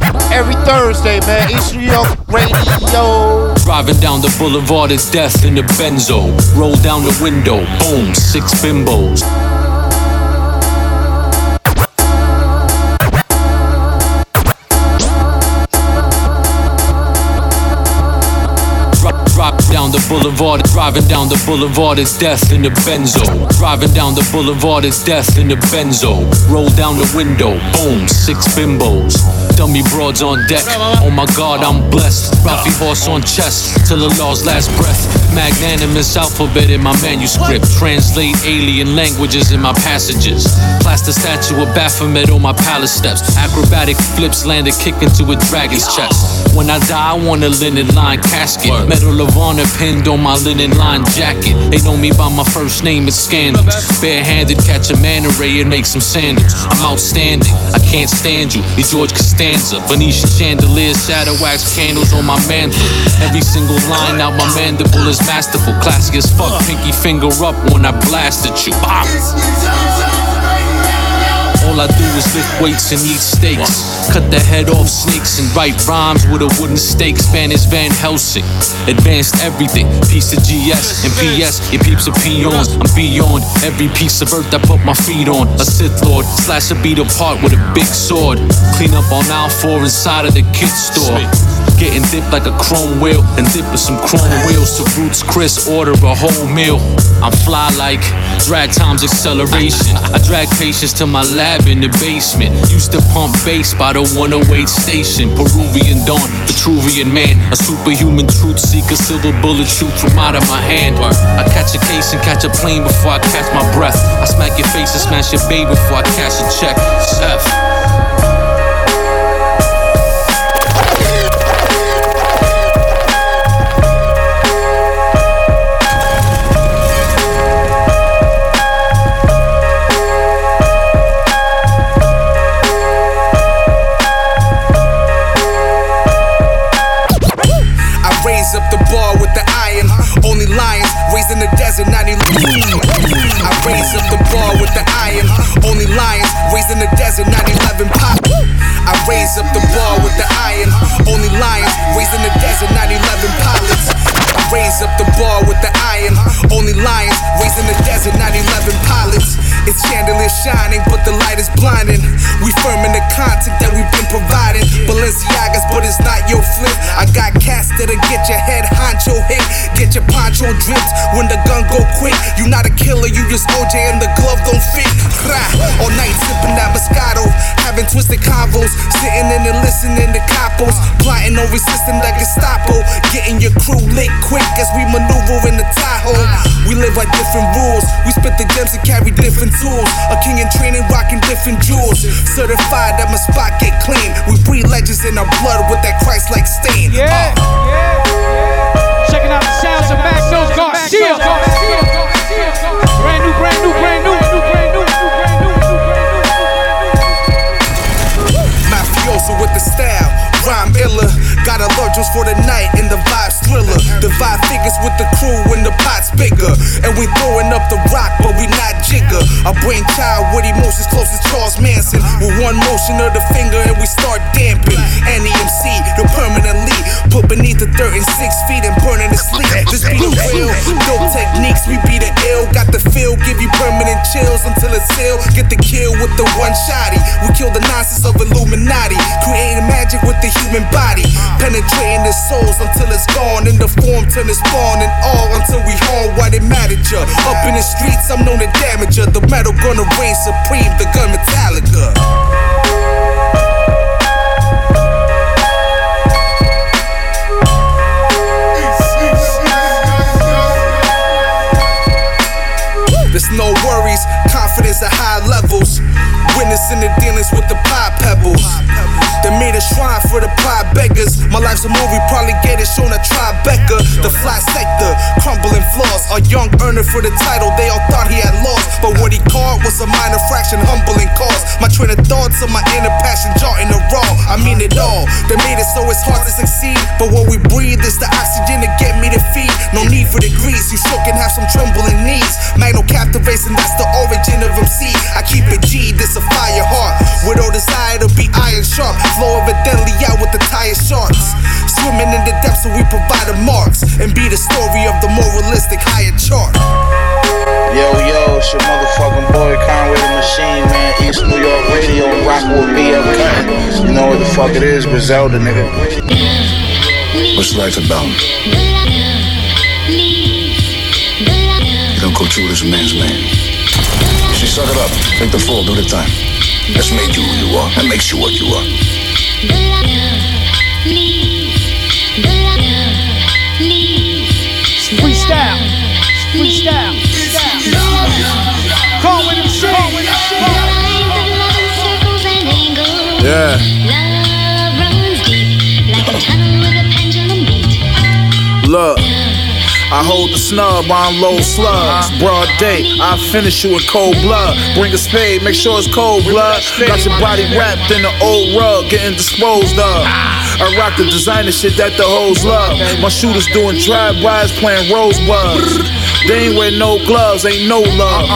god
Every Thursday, man. East New York Radio.
Driving down the boulevard, it's death in the benzo. Roll down the window, boom, six bimbos.
Boulevard, driving down the boulevard is death in the benzo. Driving down the boulevard is death in the benzo. Roll down the window, boom, six bimbos. Dummy broads on deck. Oh my god, I'm blessed. Ralphie horse on chest till the law's last breath. Magnanimous alphabet in my manuscript. Translate alien languages in my passages. Plaster statue of Baphomet on my palace steps. Acrobatic flips landed kick into a dragon's chest. When I die, I want a linen line casket. Medal of honor pinned on my linen line jacket. They know me by my first name, it's scandals. Barehanded, catch a man array and make some sandals. I'm outstanding, I can't stand you. You George Costanza. Venetian chandeliers, shadow wax candles on my mantle. Every single line out my mandible is masterful. Classy as fuck, pinky finger up when I blast at you. Bop. All I do is lift weights and eat steaks. Cut the head off snakes and write rhymes with a wooden stake. Spanish Van Helsing. Advanced everything. Piece of GS and PS. Your peeps are peons. I'm beyond every piece of earth I put my feet on. A Sith Lord. Slash a beat apart with a big sword. Clean up on aisle four inside of the kid store. Getting dipped like a chrome wheel and dip with some chrome wheels. to Roots Chris order a whole meal. I'm fly like drag times acceleration. I drag patients to my lab in the basement. Used to pump bass by the 108 station. Peruvian dawn, Vitruvian man. A superhuman truth seeker, silver bullet shoot from out of my hand. I catch a case and catch a plane before I catch my breath. I smack your face and smash your baby before I cash a check.
I raise up the bar with the iron. Only lions raised in the desert, 911 pop. I raise up the bar with the iron. Only lions raised in the desert, 911 pilots. I raise up the bar with the iron. Only lions raised in the desert, 911 pilots. It's chandelier shining, but the light is blinding. We firm in the content that we've been providing. Balenciagas, but it's not your flip. I got cats that'll get your head honcho hit, get your poncho dripped when the gun go quick. You not a killer, you just OJ and the glove don't fit. Rah, all night sipping that Moscato, having twisted convos, sitting in and listening to capos, plotting no resisting like Gestapo, getting your crew lit quick as we maneuver in the Tahoe. We live by different rules, we spit the gems and carry different tools. A king in training, rocking different jewels. Certified that my spot get clean. We breathe legends in our blood with that Christ-like stain. Uh.
Yeah, Checking out the sounds of Magno Garcia. Brand
rhyme iller. Got allergies for the night and the vibe's thriller. The vibe figures with the crew when the pot's bigger. And we throwing up the rock, but we not jigger. A brainchild with emotions close as Charles Manson. With one motion of the finger and we start damping. NEMC, the permanently put beneath the dirt in six feet and burning to sleep. This be the real, dope techniques, we be the ill. Got the feel, give you permanent chills until it's ill. Get the kill with the one shotty. We kill the nonsense of Illuminati. Creating magic with the human body. Penetrating the souls until it's gone. In the form, turn it spawn and all until we home. Why they mad at ya? Up in the streets, I'm known to damage ya. The metal gonna reign supreme, the gun Metallica. There's no worries, confidence at high levels. Witnessing the dealings with the pie pebbles. They made a shrine for the pie beggars. My life's a movie, probably get it shown at Tribeca. The fly sector, crumbling flaws. A young earner for the title, they all thought he had lost. But what he caught was a minor fraction, humbling cause. My train of thoughts of my inner passion, jarting the raw. I mean it all. They made it so it's hard to succeed. But what we breathe is the oxygen to get me to feed. No need for the grease, you sure can have some trembling knees. Magno captivates, and that's the origin of MC. And be the story of the moralistic higher chart.
Yo, yo, it's your motherfucking boy Conway the Machine, man. East New York Radio and rockin' with PF Cuttin. You know what the fuck it is, Griselda, nigga.
What's life about? Couture is a man's name. You see, suck it up. Take the fall, do the time. That's made you who you are. That makes you what you are.
Freestyle. Freestyle. Call with him shit.
Yeah. Look. I hold the snub on low slugs. Uh-huh. Broad day, I finish you in cold blood. Bring a spade, make sure it's cold blood. Got your body wrapped in an old rug, getting disposed of. Ah. I rock the designer shit that the hoes love. My shooters doing drive-bys, playing rosebuds. They ain't wear no gloves, ain't no love.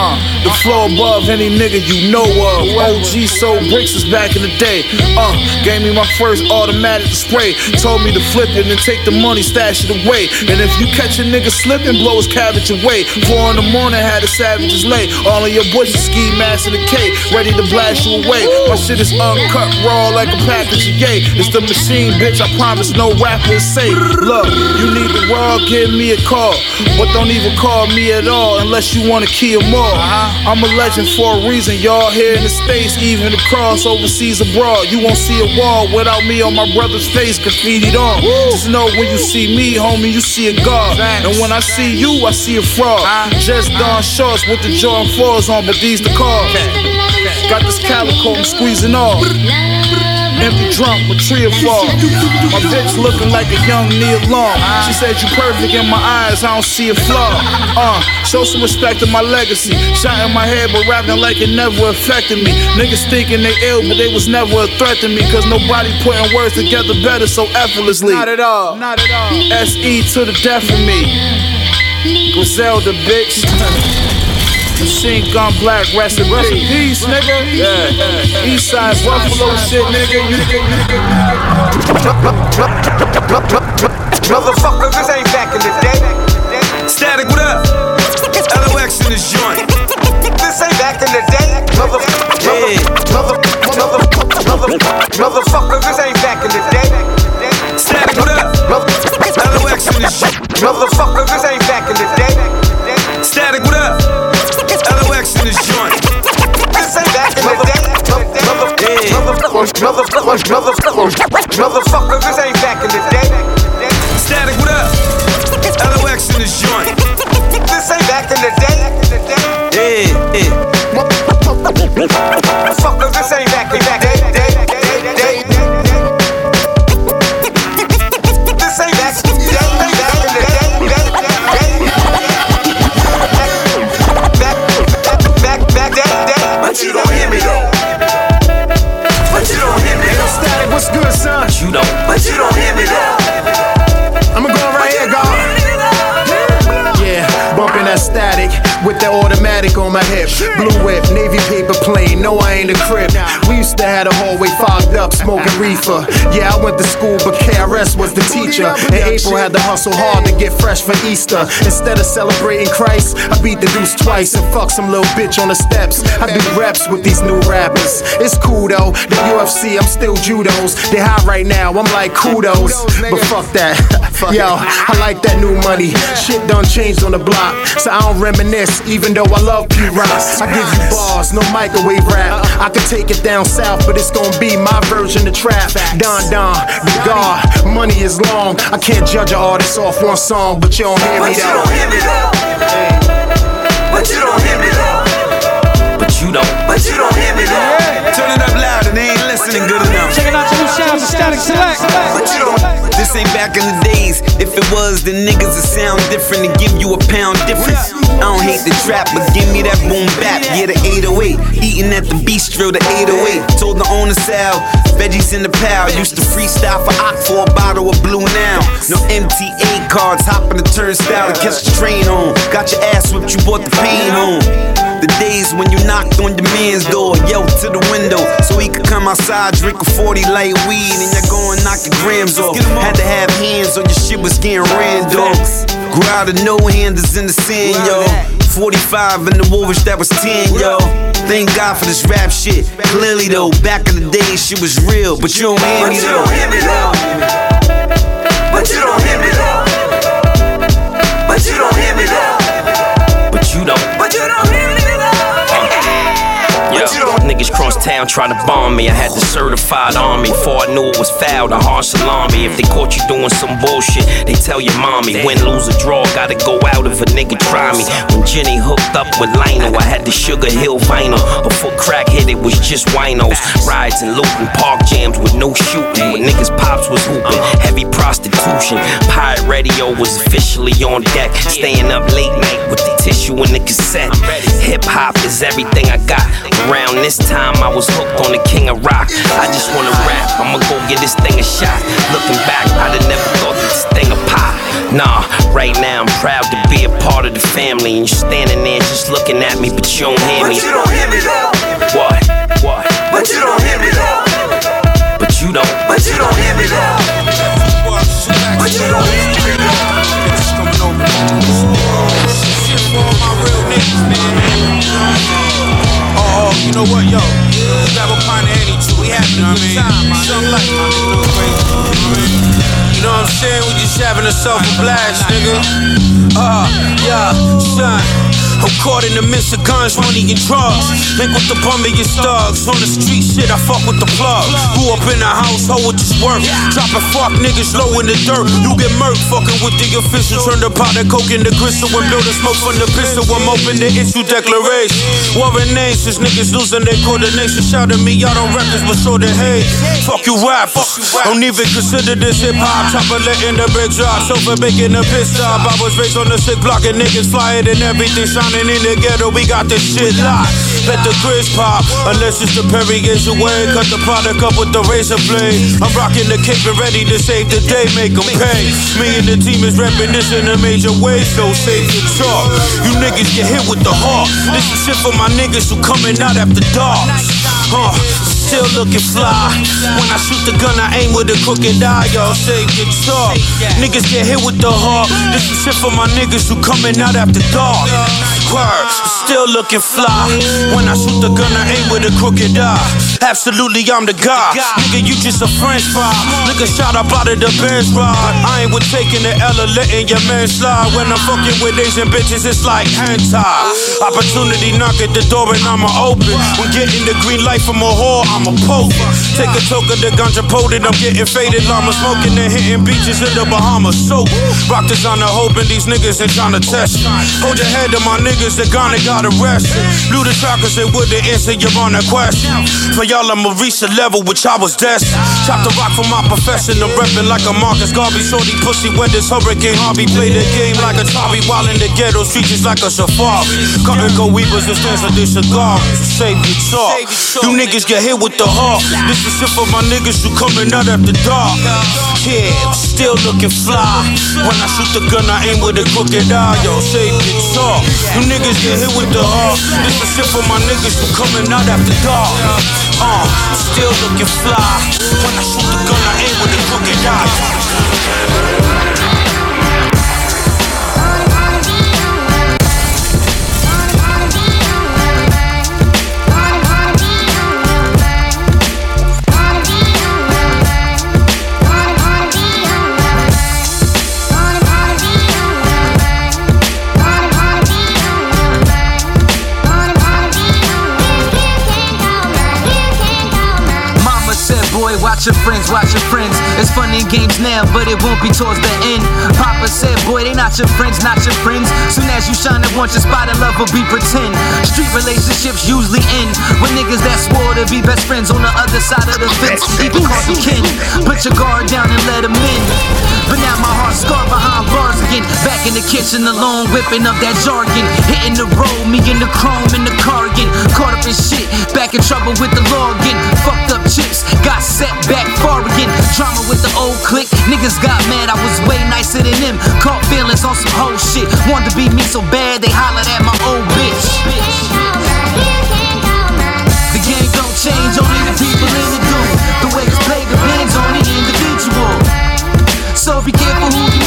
The floor above any nigga you know of. OG sold bricks is back in the day. Uh, gave me my first automatic to spray. Told me to flip it and take the money, stash it away. And if you catch a nigga slipping, blow his cabbage away. Four in the morning, had the savages lay. All of your bushes ski mask and a K, ready to blast you away. My shit is uncut, raw like a package of yay. It's the machine, bitch. I promise no rapper is safe. Look, you need the world, give me a call. But don't even call me at all unless you want to kill more. I'm a legend for a reason, y'all. Here in the States, even across overseas abroad. You won't see a wall without me on my brother's face graffitied on. Just know when you see me, homie, you see a god. And when I see you, I see a fraud. Just Don shorts with the Jordan 4s on, but these the cars. Got this calico, I'm squeezing off. Empty drunk with tree of fall. My bitch looking like a young Nia Long. She said you perfect in my eyes, I don't see a flaw. Uh, show some respect to my legacy. Shot in my head, but rapping like it never affected me. Niggas thinking they ill, but they was never a threat to me. Cause nobody putting words together better so effortlessly. Not at all. Not at all. SE to the death of me. Griselda, bitch. (laughs) Machine Gun Black, rest in peace, nigga. Yeah. Eastside Buffalo shit, nigga. You
Motherfucker, this ain't back in the day. Statik, what up? LOX in this joint. This ain't back in the day. Mother, mother, mother, mother, mother, motherfucker, this ain't back in the day. Statik, what up? LOX in this joint. Motherfucker, this ain't back in the day. Motherfucker, motherfucker, motherfucker, this ain't back in the day. Statik, what up? LOX in this joint. This ain't back in the day. Yeah, yeah. Motherfucker, this ain't back in
Blue whip, navy paper plane. No, I ain't a crib. We used to have the hallway fogged up, smoking reefer. Yeah, I went to school, but KRS was the teacher. And April had to hustle hard to get fresh for Easter. Instead of celebrating Christ, I beat the deuce twice and fuck some little bitch on the steps. I do reps with these new rappers. It's cool though. The UFC, I'm still judos. They high right now. I'm like kudos, but fuck that. (laughs) Yo, I like that new money. Shit done changed on the block, so I don't reminisce. Even though I love P Rocks, I give you bars, no microwave rap. I could take it down south, but it's gonna be my version of trap. Don Don, the God, money is long. I can't judge an artist off one song, but you don't hear me though.
don't hear me though. But you don't hear me though. But you don't. But you don't hear me though. Turn it up loud and ain't listening good enough.
Checking out your new sounds of Statik Selektah.
But you don't. This ain't back in the days. If it was, then niggas would sound different and give you a pound difference. I don't hate the trap, but give me that boom bap. Yeah, the 808. Eating at the bistro, the 808. Told the owner Sal, veggies in the pal. Used to freestyle for Ock for a bottle of blue now. No MTA cards, hopping the turnstile to catch the train on. Got your ass whipped, you bought the pain on. The days when you knocked on your man's door, yelled to the window so he could come outside, drink a 40 light weed, and you go and knock your grams off. Had to have hands on your shit was getting ran off. Grew out of no handers in the sand, yo. 45 in the Wolvish, that was 10, yo. Thank God for this rap shit. Clearly though, back in the day, shit was real, but you don't hear me though. But you don't hear me though. But you don't hear me though. But you don't.
Town tried to bomb me. I had the certified army. Before I knew it was foul, the harsh salami. If they caught you doing some bullshit, they tell your mommy. Win, lose, or draw, gotta go out if a nigga try me. When Jenny hooked up with Lionel, I had the Sugar Hill vinyl. Was just winos. Rides and looting, park jams with no shooting. When niggas pops was hooping, heavy prostitution. Pirate radio was officially on deck. Staying up late night with the tissue and the cassette. Hip hop is everything I got. Around this time, I was hooked on the king of rock. I just wanna rap, I'ma go get this thing a shot. Looking back, I'd have never thought this thing a pop. Nah, right now I'm proud to be a part of the family. And you're standing there just looking at me, but you don't hear me.
But you don't hear me though.
What? What?
But you don't hear me though.
But you don't.
But you don't hear me though. But you don't hear me
Oh, you know what, yo? Grab a pint of any two. We having a good time. Something like. You know. What I'm saying? We just having ourselves a blast, nigga. Uh, yeah, son. I'm caught in the midst of guns, money, and drugs. Link with the bummiest thugs. On the street shit, I fuck with the plug. Grew up in a household with this work. Dropping fuck niggas low in the dirt. You get murked, fucking with the official. Turn the pot of coke into crystal and build a smoke from the pistol. I'm open the issue declaration. Warring nations, niggas losing their coordination. Shout at me out on records, but so they hate. Fuck you rappers. Don't even consider this hip hop. Chopper letting the big drop. Sofa making a piss stop. I was raised on the sick block and niggas flying and everything shining in the ghetto. We got this shit locked. Let the grizz pop. Unless it's the Perry is away. Cut the product up with the razor blade. I'm rocking the cape and ready to save the day. Make them pay. Me and the team is repping this in a major way. So save your talk. You niggas get hit with the heart. This is shit for my niggas who coming out after dark. Huh, still looking fly. When I shoot the gun, I aim with a crooked eye. Y'all save your talk. Niggas get hit with the heart. This is shit for my niggas who coming out after dark. Word, still looking fly. When I shoot the gun, I aim with a crooked eye. Absolutely, I'm the guy. Nigga, you just a French fry. Nigga shot up out of the Benz ride. I ain't with taking the L or letting your man slide. When I'm fucking with Asian bitches, it's like hentai. Opportunity knock at the door and I'ma open. When getting the green light from a whore, I'm a poker. Take a toke of the ganja potent, I'm getting faded. Llama smoking and hitting beaches in the Bahamas. So, rock this on the hoping these niggas ain't trying to test. Hold your head to my niggas that gonna got arrested. Blew the trackers, they wouldn't answer your on a question. For y'all, I'ma reach the level which I was destined. Chop the rock for my profession, I'm reppin' like a Marcus Garvey. Shorty pussy when this hurricane Harvey. Play the game like a Tommy while in the ghetto streets like a safari. Cut and go weavers and stands like this cigar. Save your talk. You niggas get hit with the heart. This is shit for my niggas who coming out after dark. Yeah, still looking fly. When I shoot the gun, I aim with a crooked eye. Yo, save your talk. You niggas get hit with the heart. This is shit for my niggas who coming out after dark. Uh, still looking fly. When I shoot the gun, I aim with a crooked eye.
Watch your friends, watch your friends. It's fun in games now, but it won't be towards the end. Papa said, boy, they not your friends, not your friends. Soon as you shine at once, your spot of love will be pretend. Street relationships usually end with niggas that swore to be best friends on the other side of the fence. Even call you kin. Put your guard down and let them in. But now my heart's scarred behind bars again. Back in the kitchen alone, whipping up that jargon. Hitting the road, me in the chrome in the car again. Caught up in shit, back in trouble with the law again. Fucked up chips, got set back far again. Drama with the old clique, niggas got mad, I was way nicer than them. Caught feelings on some whole shit. Wanted to be me so bad, they hollered at my old bitch. The game don't change, only the people in it do. The way it's played depends on the individual. So be careful who you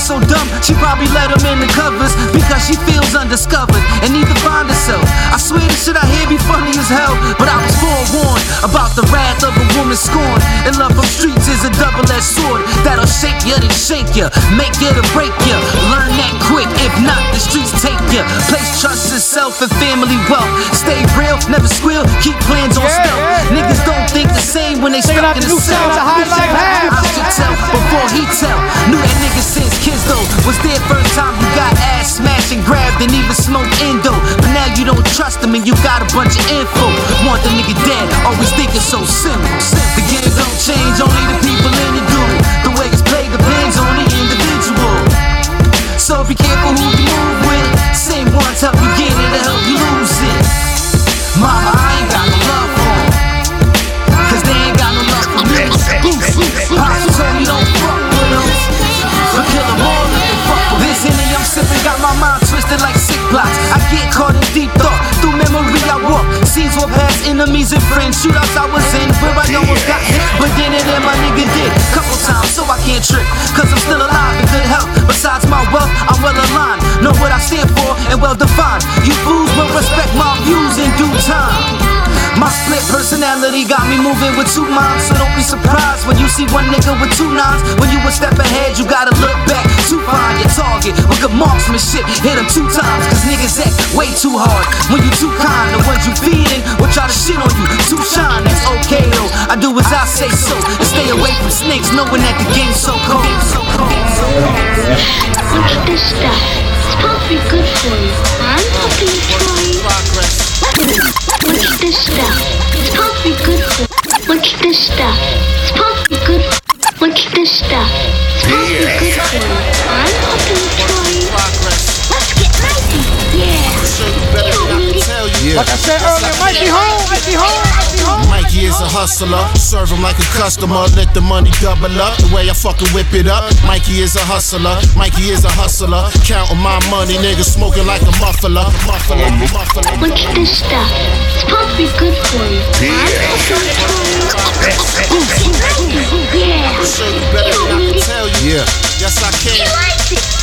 so dumb, she probably let him in the covers because she feels undiscovered and need to find herself. I swear this shit I hear be funny as hell, but I was forewarned about the wrath of a woman scorned. And love from streets is a double-edged sword that'll shake you then shake you, make you to break you. Learn that quick, if not, the streets take you. Place trust yourself and family wealth. Stay real, never squeal, keep plans on stealth. Niggas don't think the same when they stuck in the cell. I should tell before he tell. Knew that nigga kids though. Was there first time you got ass smashed and grabbed and even smoked endo. But now you don't trust them and you got a bunch of info. Want the nigga dead, always think it's so simple. The game don't change, only the people in it do. The way it's played depends on the individual. So be careful who you move with. Same ones help you get it help you lose it. Mama, blocks. I get caught in deep thought. Through memory I walk. Scenes were past enemies and friends. Shootouts I was in where I almost got hit. But then and then my nigga did. Couple times so I can't trip. Cause I'm still alive and good health. Besides my wealth, I'm well aligned. Know what I stand for and well defined. You fools moving with two minds, so don't be surprised when you see one nigga with two nines. When you a step ahead, you gotta look back to find your target. With good marksmanship, hit him two times, cause niggas act way too hard. When you too kind, the ones you feeding will try to shit on you. Too shine, that's okay though. I do as I say so, and stay away from snakes, knowing that the game's so cold. So cold.
Watch this stuff. It's probably good for you. I'm helping you try. Watch this stuff. It's probably good for Watch this stuff. It's probably good Watch this stuff. It's probably good for you. I'm helping you try. Let's get Mikey. Yeah. You don't need it.
Like I said earlier, Mikey home, Mikey home, Mikey home. Mikey is a hustler, serve him like a customer, let the money double up. The way I fucking whip it up. Mikey is a hustler, Mikey is a hustler, counting my money, nigga smoking like a muffler, muffler, muffler.
Watch this stuff. It's probably good for you. I'm helping you try. Let's get Mikey. Yeah. You don't need it.
Yeah, yes I can.
He likes it.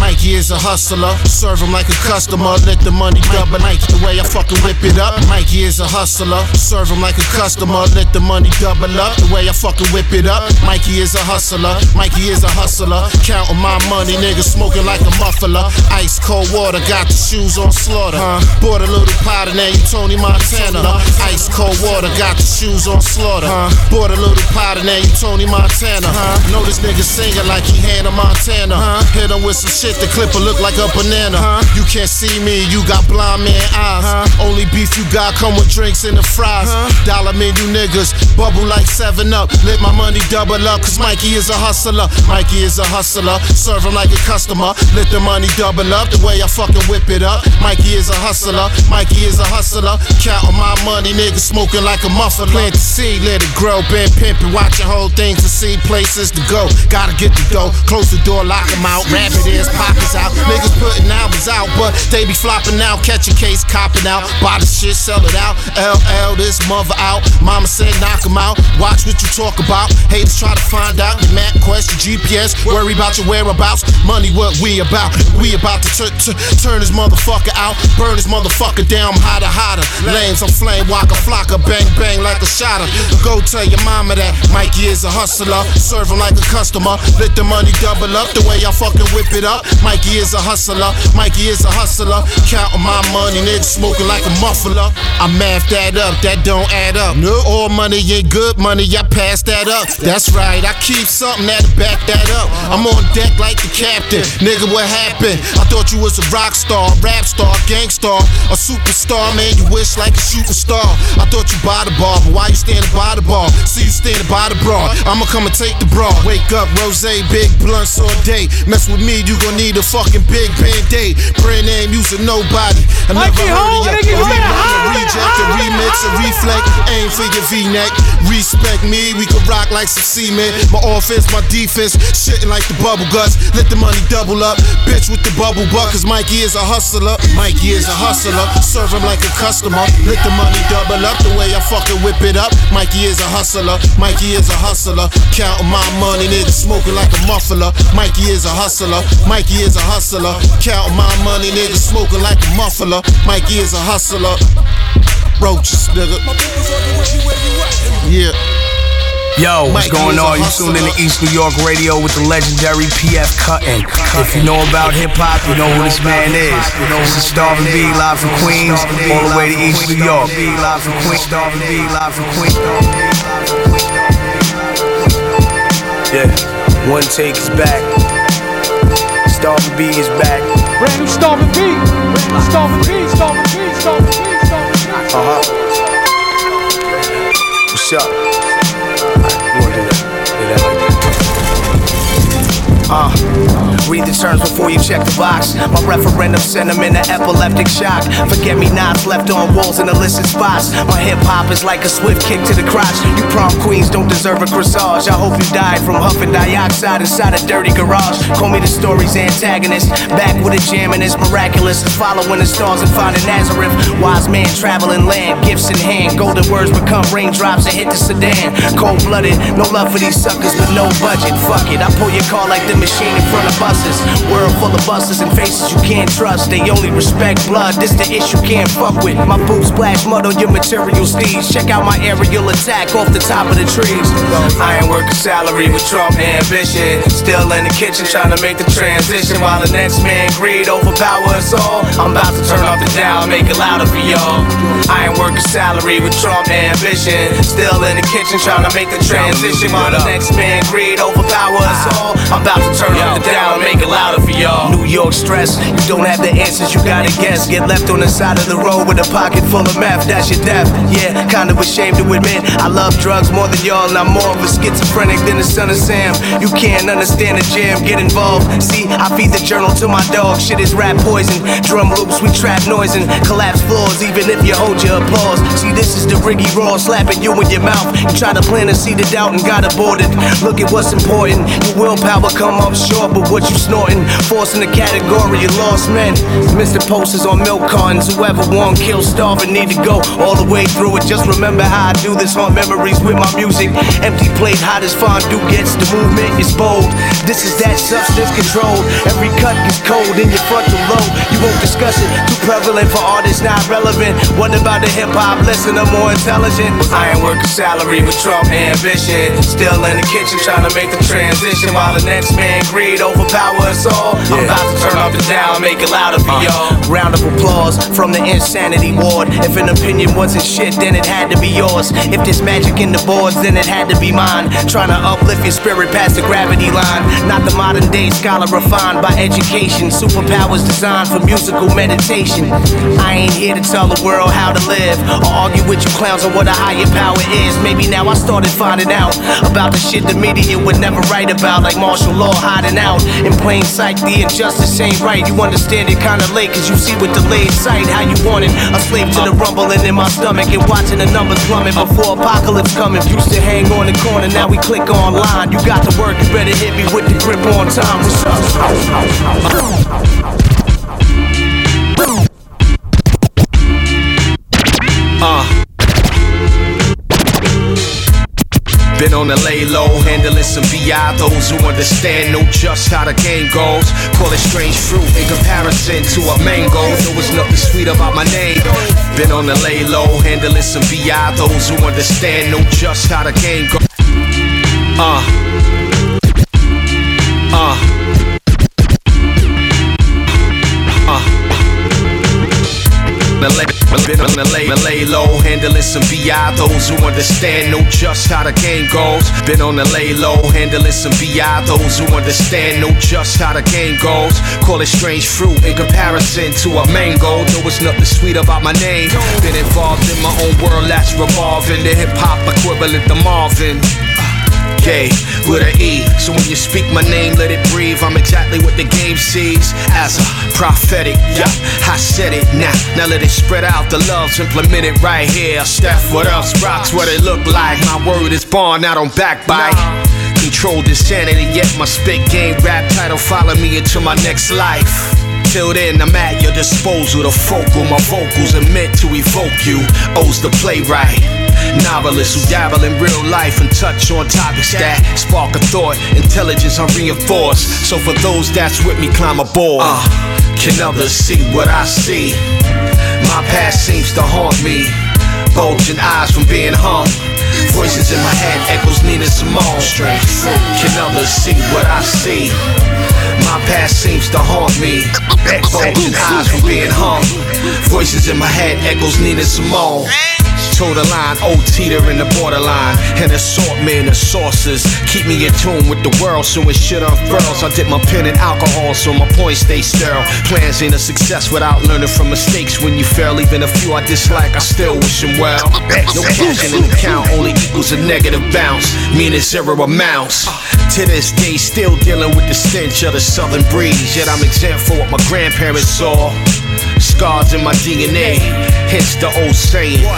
Mikey is a hustler, serve him like a customer, let the money double. Mikey, the way I fucking whip it up. Mikey is a hustler, serve him like a customer, let the money double up. The way I fucking whip it up. Mikey is a hustler, Mikey is a hustler, counting my money, nigga smoking like a muffler. Ice cold water, got the shoes on slaughter. Huh? Bought a little powder, now you Tony Montana. Ice cold water, got the shoes on slaughter. Huh? Bought a little powder, now you Tony Montana. Huh? Know this nigga singing like he Hannah Montana. Huh? Hit him with some shit, the clipper look like a banana. Huh? You can't see me, you got blind man eyes. Huh? Only beef you got come with drinks and the fries. Huh? Dollar menu niggas, bubble like 7 up. Let my money double up, cause Mikey is a hustler. Mikey is a hustler, serve him like a customer. Let the money double up, the way I fucking whip it up. Mikey is a hustler, Mikey is a hustler. Counting my money, nigga smoking like a muffler. Plant the seed, let it grow. Been pimping, watching whole things to see places to go. Gotta get the dough, close the door, lock 'em out. Rabbit ears, pockets out. Niggas putting albums out, but they be flopping out. Catch a case, copping out. Buy the shit, sell it out. LL, this mother out. Mama said knock 'em out. Watch what you talk about. Haters try to find out. Your map question, GPS. Worry about your whereabouts. Money, what we about? We about to tu- tu- turn this motherfucker out. Burn this motherfucker down. I'm hotter, hotter. Lames, I'm flame walker, flocker. Bang, bang like a shotter. Go tell your mama that Mikey is a hustler. Serve him like a customer. Let the money double up the way I fucking whip it up. Mikey is a hustler. Mikey is a hustler. Counting my money, nigga smoking like a muffler. I math that up, that don't add up. No, all money ain't good money, I pass that up. That's right, I keep something that'll back that up. I'm on deck like the captain. Nigga, what happened? I thought you was a rock star, rap star, gangstar, a superstar, man. You wish like a shooting star. I thought you by the bar, but why you standing by the bar? See you standing by the broad. I'ma come and take the broad. Wake up, rose, big blunts all day. Mess with me, you gon' need a fucking big band-aid. Brand name using nobody. I never
Mikey
heard of
you better
Rerun,
holler,
a reject, a remix, a reflect. Aim for your V-neck. Respect me, we can rock like some cement. My offense, my defense, shitting like the bubble guts. Let the money double up. Bitch with the bubble butt, cause Mikey is a hustler. Mikey is a hustler. Serve him like a customer. Let the money double up the way I fucking whip it up. Mikey is a hustler. Mikey is a hustler. Counting my money, nigga smoking like a muffler. Mikey is a hustler. Mikey is a hustler. Counting my money, nigga smoking like a muffler. Mikey is a hustler. Roaches, nigga. Yeah.
Yo, what's
Mikey
going on? You
hustler.
tuned in to East New York Radio with the legendary PF Cuttin. If you know about hip hop, you know who this man is. This is Starvin' B live from Queens, all the way to East New York. Live from Queens, Starvin' B live from Queens. Yeah, one take is back. Starvin' B is back.
Brand new Starvin' B. Brand new Starvin' B. Starvin' B. Starvin' B. Starvin' B.
Uh huh. What's up? Uh, read the terms before you check the box. My referendum sent them in an epileptic shock. Forget me nots left on walls in illicit spots. My hip hop is like a swift kick to the crotch. You prom queens don't deserve a corsage. I hope you died from huffing dioxide inside a dirty garage. Call me the story's antagonist. Back with a jam and it's miraculous. Following the stars and finding Nazareth. Wise man traveling land, gifts in hand. Golden words become raindrops and hit the sedan. Cold blooded, no love for these suckers with no budget. Fuck it, I pull your car like the machine in front of buses. World full of buses and faces you can't trust. They only respect blood, this the issue can't fuck with. My boots splash mud on your material steeds. Check out my aerial attack off the top of the trees. I ain't working salary with Trump ambition. Still in the kitchen trying to make the transition while the next man greed overpower us all. I'm about to turn off the dial, make it louder for y'all. I ain't working salary with Trump ambition. Still in the kitchen trying to make the transition while the next man greed overpower us all. I'm about to turn off the dial, make it louder for y'all. New York stress, you don't have the answers, you gotta guess. Get left on the side of the road with a pocket full of meth, that's your death. Yeah, kinda ashamed to admit I love drugs more than y'all, and I'm more of a schizophrenic than the son of Sam. You can't understand the jam, get involved. See, I feed the journal to my dog, shit is rap poison. Drum loops, we trap noise and collapse floors, even if you hold your applause. See, this is the Riggy Raw slapping you in your mouth. You try to plant a seed of doubt and got aborted. Look at what's important. Your willpower come up short, but what you snorting? Forcing the category of lost men. Mr. Posters on milk cartons. Whoever won, kill, starve, and need to go all the way through it. Just remember how I do this. Haunt memories with my music. Empty plate, hot as fondue gets. The movement is bold. This is that substance control. Every cut is cold in your frontal lobe. You won't discuss it. Too prevalent for artists, not relevant. What about the hip hop listener more intelligent? I ain't working salary with Trump ambition. Still in the kitchen trying to make the transition while the next man greed overpower us all. I'm about to turn up the dial, make it louder for uh. y'all. Round of applause from the insanity ward. If an opinion wasn't shit, then it had to be yours. If there's magic in the boards, then it had to be mine. Trying to uplift your spirit past the gravity line. Not the modern day scholar refined by education. Superpowers designed for musical meditation. I ain't here to tell the world how to live or argue with you clowns on what a higher power is. Maybe now I started finding out about the shit the media would never write about, like martial law hiding out in plain sight. The injustice ain't right. You understand it kinda late, cause you see with delayed sight how you want it. A slave to the rumbling in my stomach and watching the numbers plummet before apocalypse coming. Used to hang on the corner, now we click online. You got to work, you better hit me with the grip on time. What's Uh. Been on the lay low, handling some BI. Those who understand know just how the game goes. Call it strange fruit in comparison to a mango. There was nothing sweet about my name. Been on the lay low, handling some BI. Those who understand know just how the game goes. Uh. Uh. The lay, been on the lay, the lay low, handling some BI. Those who understand know just how the game goes. Been on the lay low, handling some BI. Those who understand know just how the game goes. Call it strange fruit in comparison to a mango. There was nothing sweet about my name. Been involved in my own world that's revolving. The hip hop equivalent to Marvin. With an E. So when you speak my name, let it breathe. I'm exactly what the game sees as a prophetic. Yeah, I said it now. Now let it spread out. The love's implemented right here. Steph, what else? Rocks what it look like. My word is born, I don't backbite. Control controlled insanity, yet my spit game rap title follow me into my next life. Till then, I'm at your disposal. The focal, my vocals are meant to evoke you. O's the playwright. Novelist who dabble in real life and touch on topics that spark a thought. Intelligence I reinforce. So for those that's with me, climb aboard. Uh, can others see what I see? My past seems to haunt me. Bulging eyes from being hung. Voices in my head echoes Nina Simone. Can others see what I see? My past seems to haunt me. Bulging eyes from being hung. Voices in my head echoes Nina Simone. Toe the line, old teeter in the borderline. An assortment of sauces. Keep me in tune with the world so when shit unfurls. I dip my pen in alcohol so my points stay sterile. Plans ain't a success without learning from mistakes. When you fail, even a few I dislike, I still wish them well. No cash in the account only equals a negative bounce, meaning zero amounts. To this day, still dealing with the stench of the southern breeze. Yet I'm exempt for what my grandparents saw. Scars in my DNA, hence the old saying.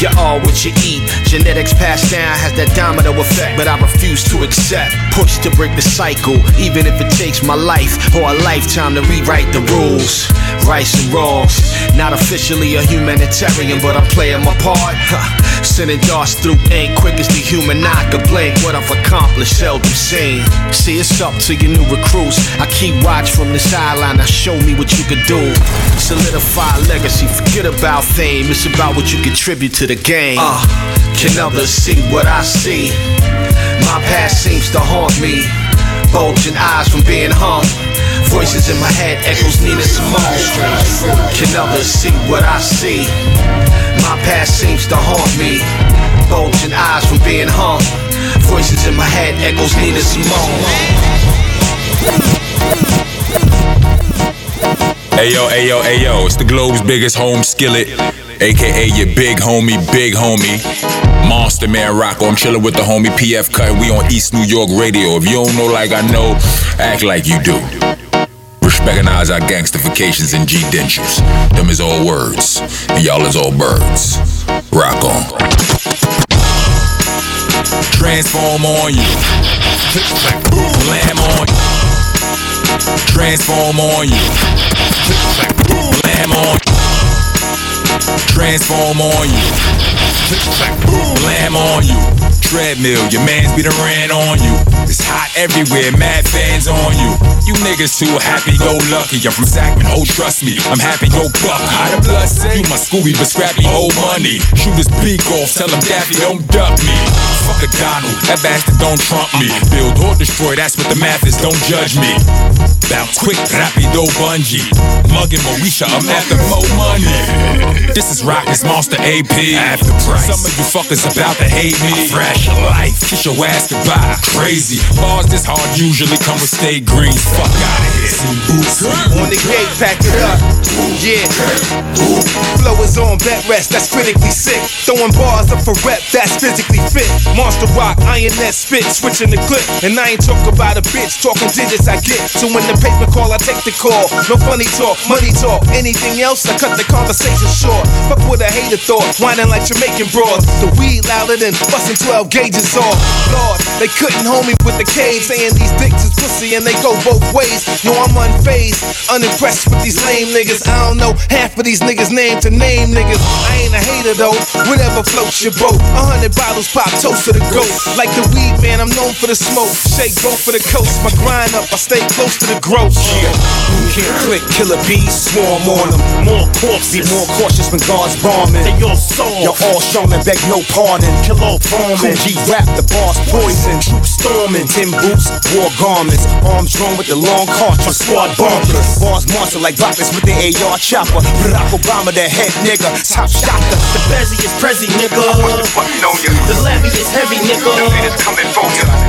You are what you eat. Genetics passed down has that domino effect, but I refuse to accept. Push to break the cycle, even if it takes my life or a lifetime to rewrite the rules. Rights and wrongs. Not officially a humanitarian, but I'm playing my part. Huh. Sending darts through ink quick as the human eye could blink. What I've accomplished, seldom seen. See, it's up to your new recruits. I keep watch from the sideline. Now show me what you can do. Solidify legacy. Forget about fame. It's about what you contribute to the game. Uh, can others see what I see? My past seems to haunt me. Bulging eyes from being hung. Voices in my head echoes Nina Simone. Can others see what I see? My past seems to haunt me. Bulging eyes from being hung. Voices in my head echoes Nina Simone.
Ayo, ayo, ayo, it's the globe's biggest home skillet, aka your big homie, big homie. Monster Man Rocco, I'm chillin' with the homie PF Cut, we on East New York Radio. If you don't know like I know, act like you do. Recognize our gangstifications and G dentures. Them is all words, and y'all is all birds. Rock on. Transform on you. Blam on you. Transform on you. Blam on you. Transform on you. Blam on you. Treadmill, your mans be the ran on you. It's hot everywhere, mad fans on you. You niggas too happy go lucky. I'm from Sacman, oh trust me, I'm happy go buck. How the blood say? You my Scooby, but scrappy old money. Shoot his beak off, tell him Daffy don't duck me. Fuck a Donald, that bastard don't trump me. Build or destroy, that's what the math is, don't judge me. Bounce quick, rapido bungee. Mugging Moesha, I'm after more money. This is rock, this monster AP. After price. Some of you fuckers about to hate me. Fresh life, kiss your ass goodbye. Crazy. Bars this hard usually come with state greens. Fuck out of here. Boots.
On the gate, pack it up. Yeah. Flow is on bed rest, that's critically sick. Throwing bars up for rep, that's physically fit. Monster rock, iron net spit, switching the clip. And I ain't talk about a bitch, talking digits I get. So when the paper call, I take the call. No funny talk, money talk. Anything else, I cut the conversation short. Fuck with a hater thought, whining like Jamaican broads. The weed louder than busting 12 gauges off. Lord, they couldn't hold me with the cage, saying these dicks is pussy and they go both ways. No, I'm unfazed, unimpressed with these lame niggas. I don't know half of these niggas' name to name niggas. I ain't a hater though, whatever floats your boat. A hundred bottles pop, toast to the goat. Like the weed man, I'm known for the smoke. Shake both for the coast, my grind up, I stay close to the growth. Yeah, who can't click, killer bees, swarm on them. More corpses, be more cautious when God's bombing. They all soft, you're all shown and beg no pardon. Kill all foreman, G rap, the boss poison. Troop storming, tin boots, war garments. Arms drawn with the long cartridge, squad bumpers. Bars monster like rockets with the AR chopper. Barack Obama, the head nigga, top shotter.
The Bezzy is Prezi, nigga. The levy is heavy, nigga.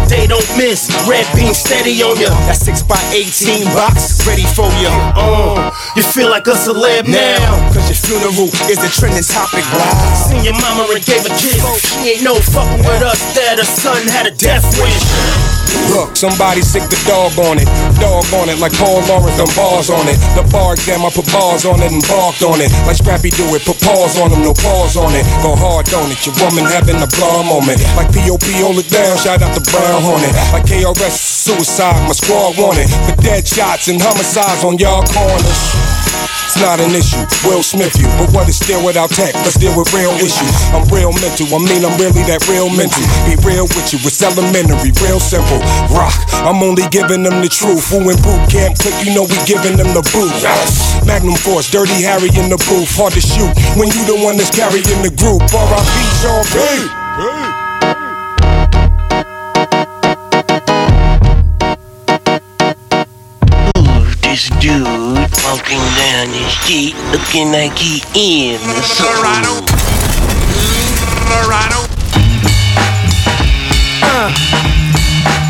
They don't miss. Red beam steady on ya.
That 6 by 18 box, ready for ya.
Uh, you feel like a celeb now.
Cause your funeral is the trending topic. Bro.
Seen your mama and gave a kiss. She ain't no fucking with us that a son had a death wish.
Look, somebody sick the dog on it. Dog on it like Paul Lawrence, them bars on it. The bar exam, I put bars on it and barked on it. Like Scrappy do it, put paws on them, no pause on it. Go hard on it, your woman having a blah moment. Like POP, hold it down, shout out the Brown Hornet. Like KRS, suicide, my squad wanted. For dead shots and homicides on y'all corners. It's not an issue, Will Smith you. But what is still without tech? Let's deal with real issues. I'm real mental, I mean I'm really that real mental. Be real with you, it's elementary, real simple. Rock, I'm only giving them the truth. Who in Boot Camp Clik, you know we giving them the boot. Magnum Force, Dirty Harry in the booth, hard to shoot. When you the one that's carrying the group. R.I.P. Sean P.
This dude walking down the street looking like he in the Colorado. Colorado.
Uh. Uh.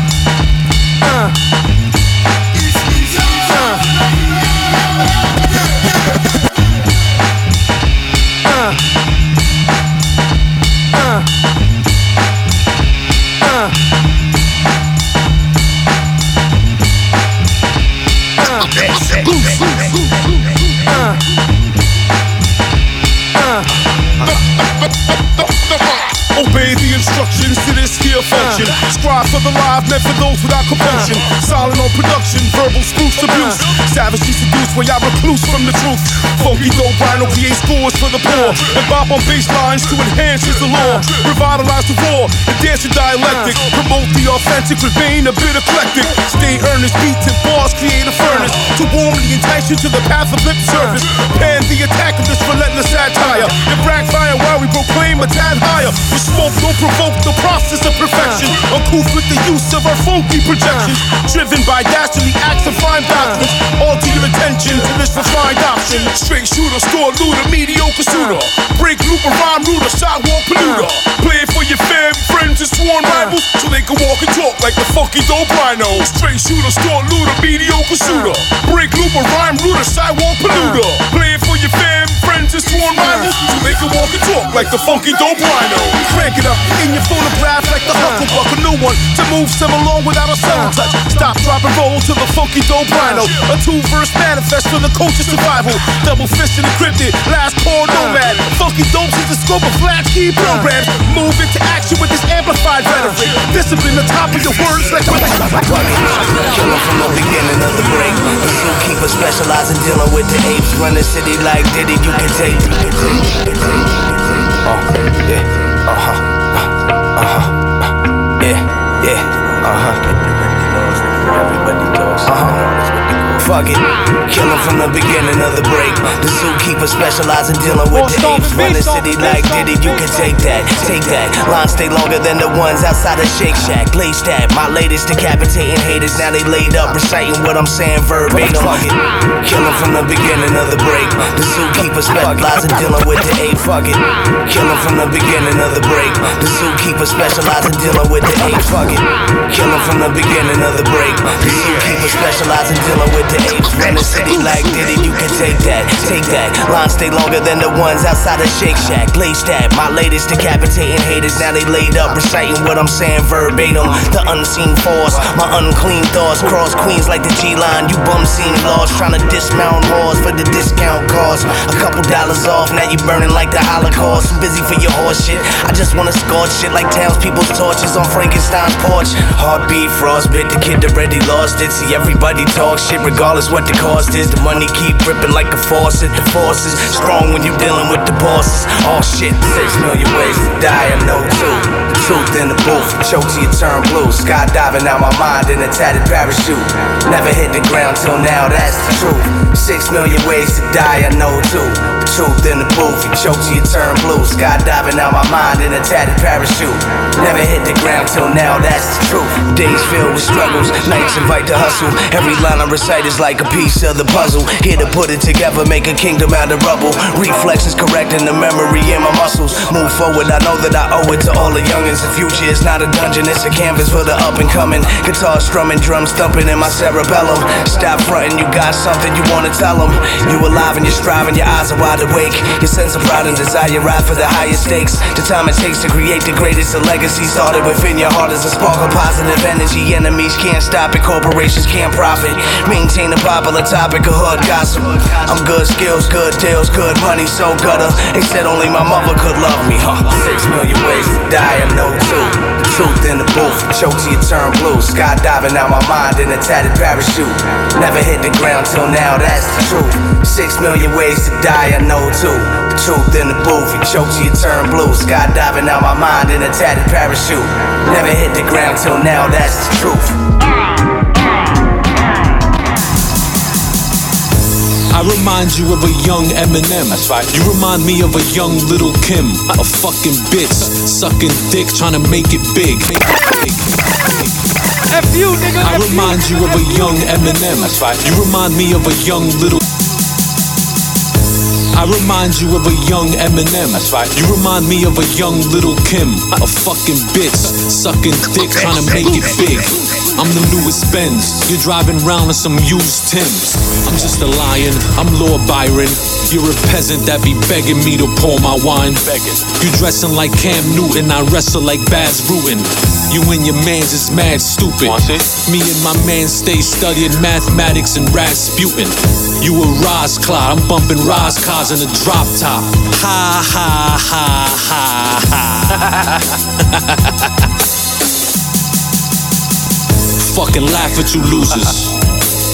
Instructions to this here Strive for the live, meant for those without compulsion. Silent on production, verbal spoofs abuse. Savagely seduced where y'all recluse from the truth. Funky dope rhino create scores for the poor. And bop on bass lines to enhance his allure. Revitalize the raw and dance your dialectic. Promote the authentic, remain a bit eclectic. Stay earnest, beats and bars create a furnace. To warm the you to the path of lip service. Pan the attack of this relentless satire. And brag fire while we proclaim a tad higher. With smoke don't provoke the process of perfection. Uncouth with the use of our funky projections. Driven by dastardly acts of fine doctrines. All to your attention to this refined option. Straight shooter, store looter, mediocre shooter. Break loop looper, rhyme rooter, sidewalk polluter. Play for your fam, friends, and sworn rivals. So they can walk and talk like the funky dope rhino. Straight shooter, store looter, mediocre shooter. Break loop looper, rhyme rooter, sidewalk polluter. Play for your fam, friends, and sworn rivals. So they can walk and talk like the funky dope rhino. Crank it up in your phonograph like the Hucklebuck, a new one to move some along without a sound touch. Stop, drop, and roll to the funky dope rhino. A two verse manifest for the culture survival. Double fisted encrypted, last call nomad. Funky dopes is the scope of flat key programs. Move into action with this amplified rhetoric. Discipline the top of your words like a
Killer from the beginning of the break. The zookeeper specialize in dealing with the apes. Run the city like Diddy, you can take. You can take. Uh, yeah, uh huh, uh huh, yeah, yeah, uh huh. Uh huh. Fuck it. Kill him from the beginning of the break. The zookeeper specialize in dealing with the apes. Run the city like Diddy, you can take that, take that. Lines stay longer than the ones outside of Shake Shack. Blaze that, my latest decapitating haters. Now they laid up reciting what I'm saying verbatim. Fuck it. Kill him from the beginning of the break. The zookeeper specialize in dealing with the apes. Fuck it. Kill him from the beginning of the break. The zookeeper specialize in dealing with the apes. Fuck it. Kill him from the beginning of the break. The zookeeper specialize in dealing with the apes. Run the city like Diddy, you can take that, take that. Lines stay longer than the ones outside of Shake Shack. Blaze that, my latest decapitating haters. Now they laid up reciting what I'm saying verbatim. The unseen force, my unclean thoughts cross queens like the G line. You bum seem lost, trying to dismount whores for the discount cost. A couple dollars off, now you burning like the Holocaust. I'm busy for your horse shit. I just wanna scorch shit like townspeople's torches on Frankenstein's porch. Heartbeat, frostbit, the kid already lost it. See everybody talk shit regardless what the cost is. The money keep ripping like a faucet. The force is strong when you're dealing with the bosses. Oh shit, six million ways to die, I know too. The truth in the booth, choke till you turn blue. Skydiving out my mind in a tattered parachute. Never hit the ground till now, that's the truth. Six million ways to die, I know too. The truth in the booth, choke till you turn blue. Skydiving out my mind in a tattered parachute. Never hit the ground till now, that's the truth. Days filled with struggles, nights invite to hustle. Every line I recite is is like a piece of the puzzle. Here to put it together, make a kingdom out of rubble. Reflexes correcting the memory in my muscles. Move forward, I know that I owe it to all the youngins. The future is not a dungeon, it's a canvas for the up and coming. Guitar strumming, drums thumping in my cerebellum. Stop fronting, you got something you wanna tell them. You alive and you're striving, your eyes are wide awake. Your sense of pride and desire ride for the highest stakes. The time it takes to create the greatest of legacies started within your heart as a spark of positive energy. Enemies can't stop it, corporations can't profit. Maintain a popular topic of hood gossip. I'm good skills, good deals, good money, so gutter. They said only my mother could love me, huh? Six million ways to die, I know too. The truth in the booth, choke till you turn blue. Skydiving out my mind in a tattered parachute. Never hit the ground till now, that's the truth. Six million ways to die, I know too. The truth in the booth, you choke you turn blue. Skydiving out my mind in a tattered parachute. Never hit the ground till now, that's the truth.
I remind you of a young Eminem. That's right. You remind me of a young little Kim. A fucking bitch, sucking dick, trying to make it big.
F you, nigga.
I remind you of a young Eminem. That's right. You remind me of a young little. I remind you of a young Eminem. That's right. You remind me of a young little Kim. A fucking bitch, sucking dick, trying to make it big. I'm the newest Benz. You're driving round in some used Timbs. I'm just a lion. I'm Lord Byron. You're a peasant that be begging me to pour my wine. Begging. You dressing like Cam Newton. I wrestle like Bas Rutten. You and your mans is mad stupid. Me and my man stay studying mathematics and Rasputin. You a Roz Clyde. I'm bumping Roz cars in a drop top. Ha ha ha ha ha. (laughs) Fucking laugh at you losers.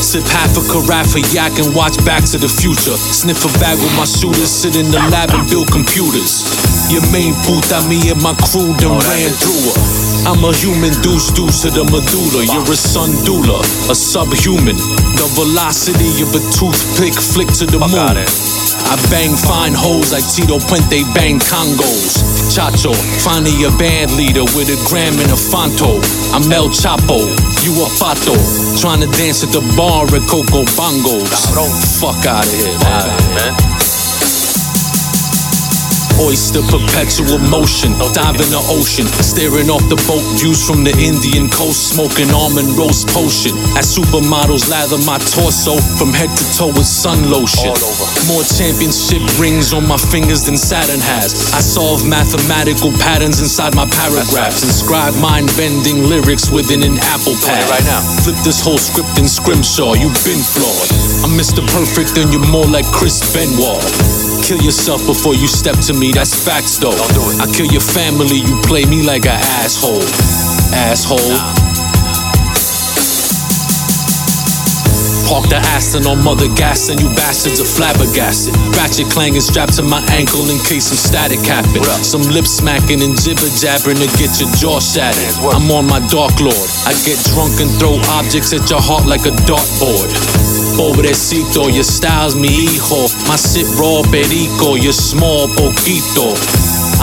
Sip half a carafe of yak and watch Back to the Future. Sniff a bag with my shooters, sit in the lab and build computers. Your main puta, me and my crew done ran through her. I'm a human deuce deuce to the medulla. You're a sun doula, a subhuman. The velocity of a toothpick flick to the moon. I bang fine hoes like Tito Puente bang Congos. Chacho, finally a band leader with a gram and a Fonto. I'm El Chapo, you a Pato. Trying to dance at the bar at Coco Bongos. Fuck out of here, man. Oyster perpetual motion, dive in the ocean, staring off the boat views from the Indian coast, smoking almond roast potion. As supermodels lather my torso from head to toe with sun lotion. More championship rings on my fingers than Saturn has. I solve mathematical patterns inside my paragraphs, inscribe mind bending lyrics within an apple pad. Right now, flip this whole script in scrimshaw. You've been flawed. I'm Mr. Perfect and you're more like Chris Benoit. Kill yourself before you step to me, that's facts though. Don't do it. I kill your family, you play me like an asshole. Asshole. Park the Aston on Mother Gas and you bastards are flabbergasted. Ratchet clanging strapped to my ankle in case some static happen. Some lip smacking and jibber jabbering to get your jaw shattered. I'm on my Dark Lord. I get drunk and throw objects at your heart like a dartboard. Pobrecito, your style's mi hijo. My sit raw perico, you're small poquito.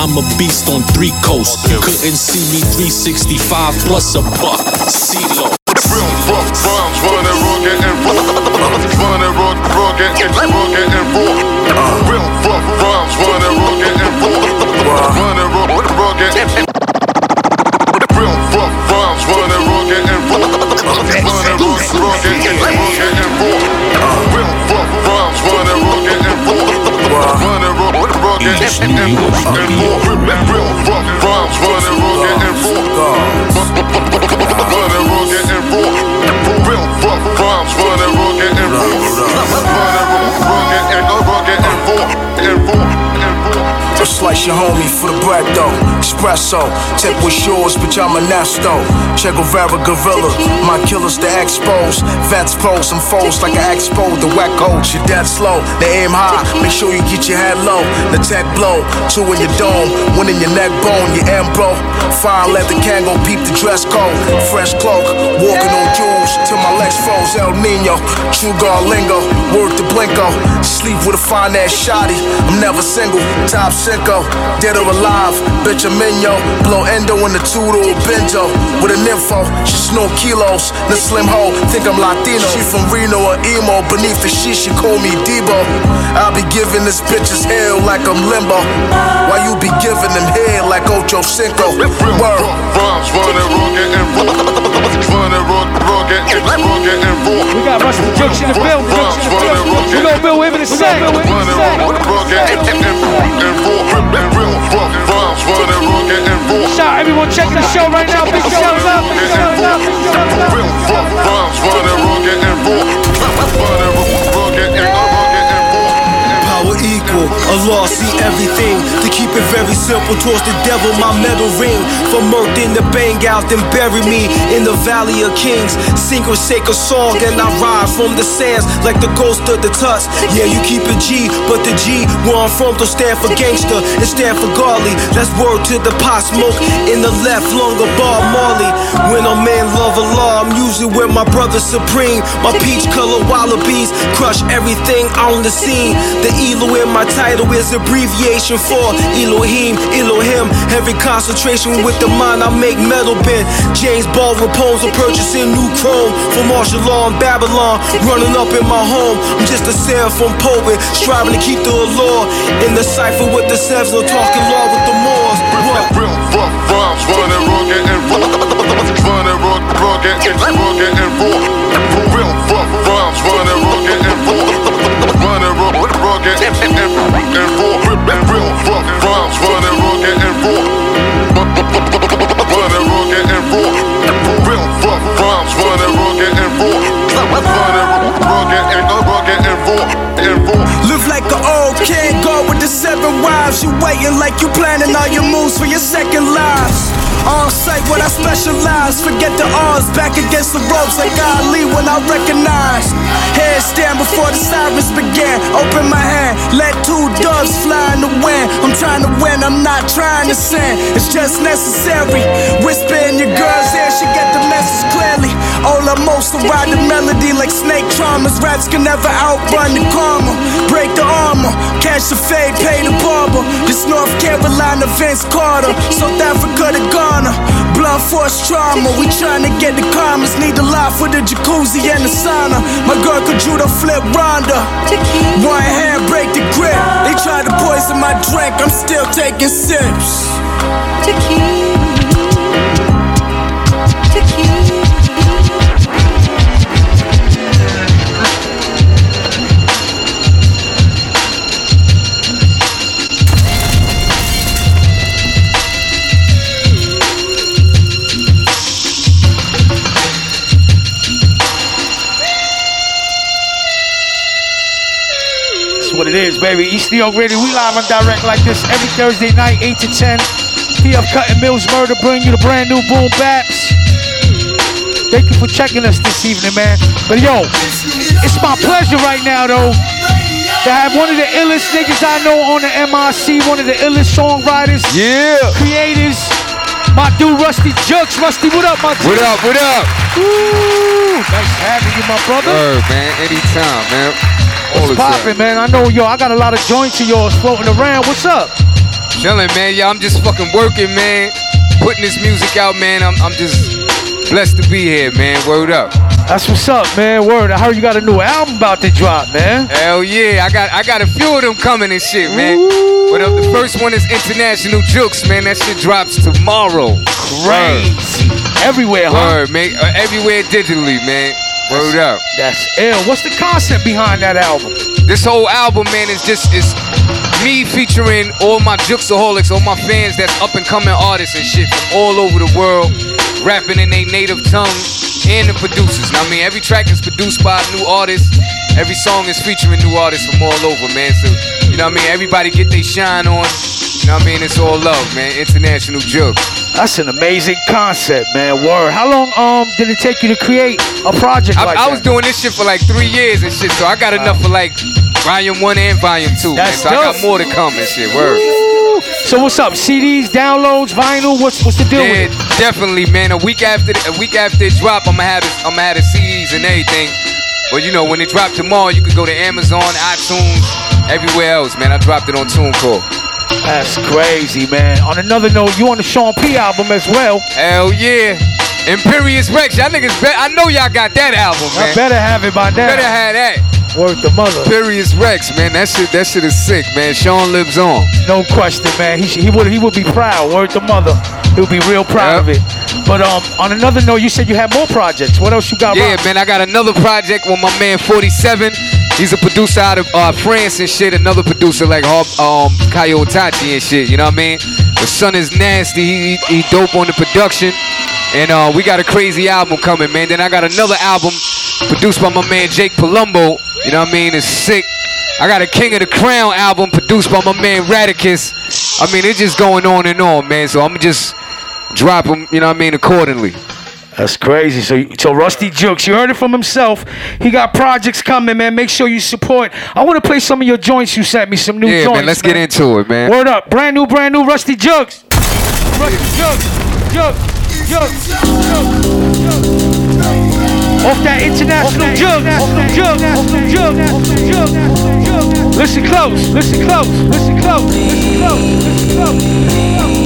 I'm a beast on three coasts. Couldn't see me 365 plus a buck. CeeLo.
Real rough rhymes, running rugged and raw. Running rugged, and rugged and raw. Real rough rhymes, running rugged and raw. Running rugged and rugged, rugged and and raw. Real rough rhymes, running rugged and raw. Running rugged and raw. Real rough rhymes, running rugged and raw.
Just like your homie for the bread though. Espresso, tip with yours, but I'm a nesto. Che Guevara gorilla, my killers the expos. Vets pose some foes like an expo, the whack coach. Your dead slow, they aim high, make sure you get your head low. The tech blow, two in your dome, one in your neck bone, your M bro. Fine leather can go peep the dress code. Fresh cloak, walking on jewels till my legs froze.
El Nino, True lingo, word to Blinko. Sleep with a fine ass shotty, I'm never single. Top Cinco, dead or alive, bitch I'm in yo. Blow endo in the two door benzo. With an info, she snort kilos. The slim hoe, think I'm Latino. She from Reno or emo, beneath the sheet she call me Debo. I'll be giving this bitches hell like I'm limbo. Why you be giving them head like Ocho Cinco? Word.
Rhymes running rugged and raw. Running rugged, rugged, and rugged and raw.
We got Ruste Juxx in the building.
Rhymes running rugged.
We gonna
and raw. And real rough rhymes running raw.
Shout everyone checking the show right now. Big shout out. Big shout out. Big shout out.
Real rough rhymes running rugged and raw. Running rugged and rugged
Power Allah see everything. To keep it very simple, towards the devil my metal ring. From earth in the bang out, then bury me in the valley of kings. Sing or sake a song, and I rise from the sands like the ghost of the tusk. Yeah, you keep it G, but the G where I'm from don't stand for gangster, it stand for godly. That's word to the pot smoke in the left lung of Bob Marley. When a man love Allah, I'm usually with my brother supreme. My peach color wallabies crush everything on the scene. The Elo in my title is abbreviation for Elohim, Elohim. Heavy concentration with the mind, I make metal bend. James poems of purchasing new chrome for martial law in Babylon. Running up in my home, I'm just a seraphim poet, striving to keep the law in the cipher with the sevens, no talking law with the Moors.
Real rough rhymes running rugged and. Running rugged and rugged and raw. Real rough rhymes running rugged and raw. Rugged, and, and, and, raw. Real rough running rugged and raw. Running rugged and raw. Real running rugged and raw. Running rugged and uh, rugged and raw.
Live like an old king, go with the seven wives. You waiting like you planning all your moves for your second lives. On sight when I specialize, forget the odds, back against the ropes like Ali when I recognize. Head stand before the sirens began. Open my hand, let two doves fly in the wind. I'm trying to win, I'm not trying to sin. It's just necessary. Whisper in your girl's ear, she get the message clearly. All I most ride the melody like snake traumas. Raps can never outrun the karma. Break the armor, catch the fade, pay the barber. This North Carolina, Vince Carter, South Africa to Ghana. Blunt force trauma, we tryna get the commas. Need a lot for the jacuzzi and the sauna. My girl could judo flip Ronda. One hand break the grip. They try to poison my drink, I'm still taking sips.
That's what it is, baby. East New York Radio. We live and direct like this every Thursday night, 8 to 10. PF Cuttin Mills Murder bring you the brand new Boom Baps. Thank you for checking us this evening, man. But yo, it's my pleasure right now, though, to have one of the illest niggas I know on the MRC, one of the illest songwriters,
yeah,
creators. My dude Ruste Juxx. Ruste, what up, my dude?
What up, what up?
Ooh, nice having you, my brother.
Word, man. Anytime, man. All the
What's poppin', man? I know, yo, I got a lot of joints of yours floating around. What's up?
Chilling, man. Yeah, I'm just fucking working, man. Putting this music out, man. I'm, I'm just blessed to be here, man. Word up.
That's what's up, man. Word. I heard you got a new album about to drop, man.
Hell yeah, I got I got a few of them coming and shit, man. But uh, the first one is International Juxx, man. That shit drops tomorrow.
Crazy. Everywhere, huh?
Word, man. Uh, everywhere digitally, man. Word up.
That's ill. What's the concept behind that album?
This whole album, man, is just is me featuring all my Juxaholics, all my fans that's up and coming artists and shit from all over the world, rapping in their native tongue, and the producers. Now, I mean, every track is produced by a new artist. Every song is featuring new artists from all over, man. So, you know what I mean? Everybody get their shine on. You know what I mean? It's all love, man. International Juxx.
That's an amazing concept, man. Word. How long um did it take you to create a project
I,
like
I
that?
was doing this shit for like three years and shit, so I got enough for like volume one and volume two. man.
That's
So I got more to come and shit. Word.
So what's up? CDs, downloads, vinyl? What's what's the deal
Yeah,
with it?
definitely, man. A week after a week after it drop, I'ma have it. I'ma have the CDs and everything. But you know, when it drop tomorrow, you can go to Amazon, iTunes, everywhere else, man. I dropped it on TuneCore.
That's crazy, man. On another note, you on the Sean P album as well.
Hell yeah. Imperious Rex, y'all niggas bet I know y'all got that album, man.
I better have it by now.
Better have that.
Worth the mother.
Imperious Rex, man. That shit that shit is sick, man. Sean lives on.
No question, man. He, sh- he would he would be proud. Worth the mother. He would be real proud of it. But um, on another note, you said you had more projects. What else you got?
Yeah, man, I got another project with my man 47. He's a producer out of uh, France and shit. Another producer like um Kyo Itachi and shit. You know what I mean? The son is nasty. He, he, he dope on the production. And uh, we got a crazy album coming, man. Then I got another album produced by my man Jake Palumbo. You know what I mean? It's sick. I got a King of the Crown album produced by my man Radicus. I mean, it's just going on and on, man. So I'm just drop them, you know what I mean, accordingly.
That's crazy. So, so Ruste Juxx, you heard it from himself. He got projects coming, man. Make sure you support. I want to play some of your joints. You sent me some new
Yeah,
joints.
man, let's get into it, man.
Word up, brand new, brand new Ruste Juxx. Ruste Juxx, Jukes, Jukes, Jukes, Jukes. Off that international jug, jug, jug, jug, jug. Listen close, listen close, listen close, listen close, listen close.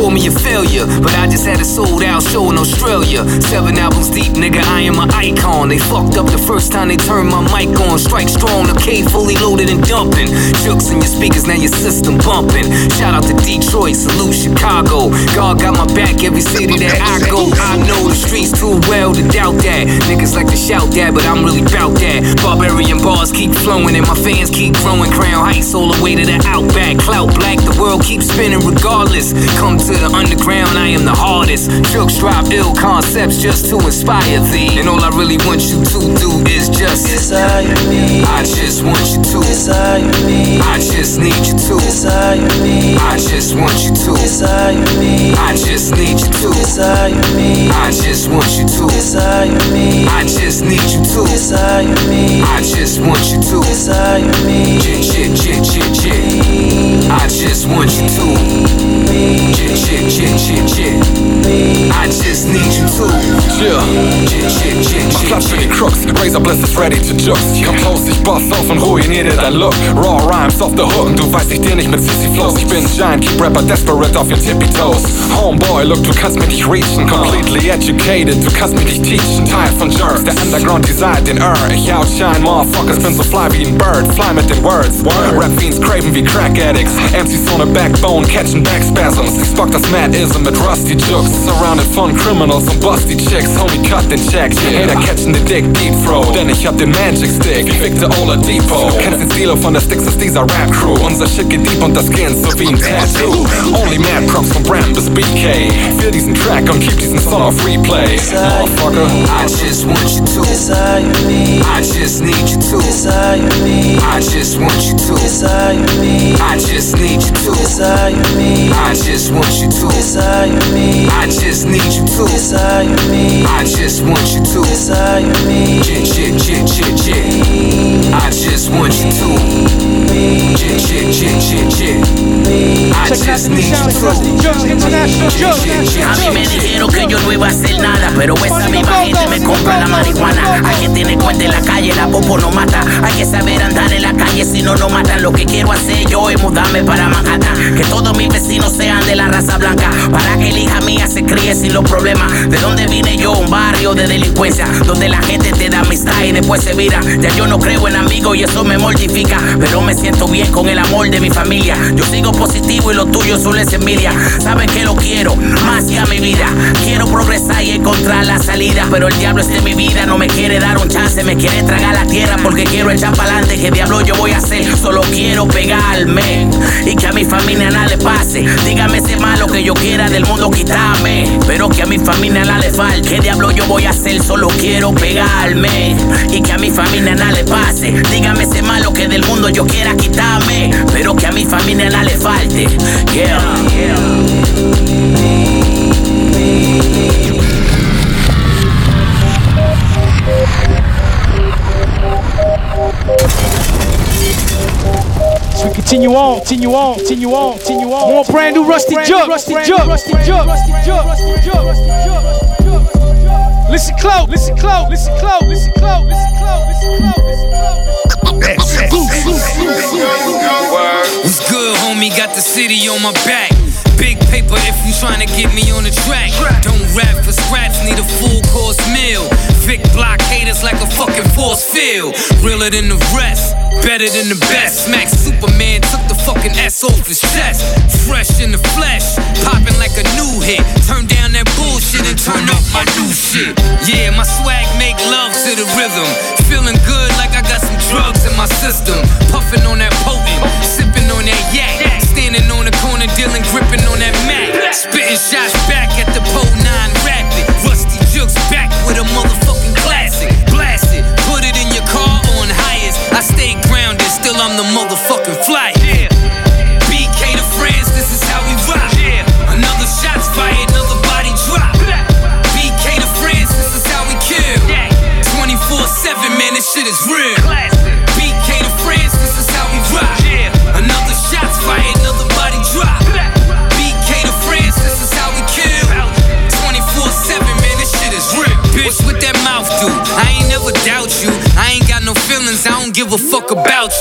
Call me a failure. But I just had a sold out show in Australia. Seven albums deep, nigga, I am an icon. They fucked up the first time they turned my mic on. Strike strong, the K fully loaded and dumping. Juxx in your speakers, now your system bumping. Shout out to Detroit, salute Chicago. God got my back every city that I go. I know the streets too well to doubt that. Niggas like to shout that, but I'm really bout that. Barbarian bars keep flowing and my fans keep growing. Crown Heights all the way to the outback. Clout black, the world keeps spinning regardless. Come to the underground, I am the hardest. Juxx drive ill concepts just to inspire thee. And all I really want you to do is just desire me. I just want you to desire me. I just need you to desire me. I just want you to desire me. I just need you to desire me. I just want you to desire me. I just need you to desire me. I just want you to desire me. I just want you to. Jit, jit, jit, jit. I just need you to.
Yeah.
Jit, jit, jit,
My
jit,
Platz für
jit.
die Crooks, Razor Bliss ist ready to jux. Compose, ich boss auf und ruiniere dein Look. Raw Rhymes off the hook du weißt, ich dir nicht mit Sissy Flows. Ich bin Giant, keep Rapper desperate auf your tippy toes. Homeboy, look, du kannst mich nicht reachen. Completely educated, du kannst mich nicht teachen. Teil von Jerks, der Underground Design den Earth. Ich outshine Motherfuckers, bin so fly wie ein Bird. Fly mit den Words. Rap Fiends craven wie Crack Addicts. MCs ohne Backbone, catching backspasms. Ich spark das Madism mit Ruste Juxx. Surrounded von Criminals und Busty Chicks. Homie, cut den Checks. Hater catching the dick deep throat. Denn ich hab den Magic Stick. Victor Ola Depot. Kennst den Stilo von der Sticks aus dieser Rap Crew. Unser Shit geht deep und das Skin so wie ein Tattoo. Only mad props von Bram bis BK. Feel diesen Track und keep diesen Song auf Replay. Motherfucker.
I just want you to desire me. I just need you to desire me. I just want you to desire me. I just need you to desire me. I just want you to desire me. I just need you to desire me. I just want you to desire me. I just want you to. I just need you to.
A mí me dijeron que yo no iba a hacer nada, pero esa misma gente me compra la marihuana. Hay que tener cuenta en la calle, la popo no mata. Hay que saber andar en la calle, si no, no matan. Lo que quiero hacer yo es mudarme para Manhattan. Que todos mis vecinos sean de la raza blanca. Para que la hija mía se críe sin los problemas. ¿De dónde vine yo? Un barrio de delincuencia. Donde la gente te da amistad y después se vira. Ya yo no creo en amigos y eso me mortifica. Pero me siento bien con el amor de mi familia. Yo sigo positivo y lo tuyo solo es envidia. Saben que lo quiero más que a mi vida. Quiero progresar y encontrar la salida. Pero el diablo está en mi vida. No me quiere dar un chance. Me quiere tragar la tierra porque quiero echar para adelante. ¿Qué diablo yo voy a hacer? Solo quiero pegarme. Y que a mi familia nada le pase. Dígame ese malo que yo quiera del mundo quitarme. Pero que a mi familia nada le falte. ¿Qué diablo yo voy a hacer? Solo quiero pegarme y que a mi familia nada le pase. Dígame ese malo que del mundo yo quiera quitarme, pero que a mi familia nada le falte. Yeah.
So we continue on, continue on, continue on, continue on. More brand new rusty jug, rusty jug, rusty jug, rusty jug, rusty jug, rusty jug. Listen close, listen close, listen close, listen close, listen close, listen close, listen close.
What's good, homie? Got the city on my back. Big paper if you tryna get me on the track. Don't rap for scraps, need a full course meal. Vic blockaders like a fucking force field. Realer than the rest, better than the best. Smack Superman took the fucking S off his chest. Fresh in the flesh, popping like a new hit. Turn down that bullshit and turn up my new shit. Yeah, my swag make love to the rhythm. Feeling good like I got some drugs in my system. Puffing on that potent, sipping on that yak. Standing on the corner, dealing, gripping on that Mac. Spitting shots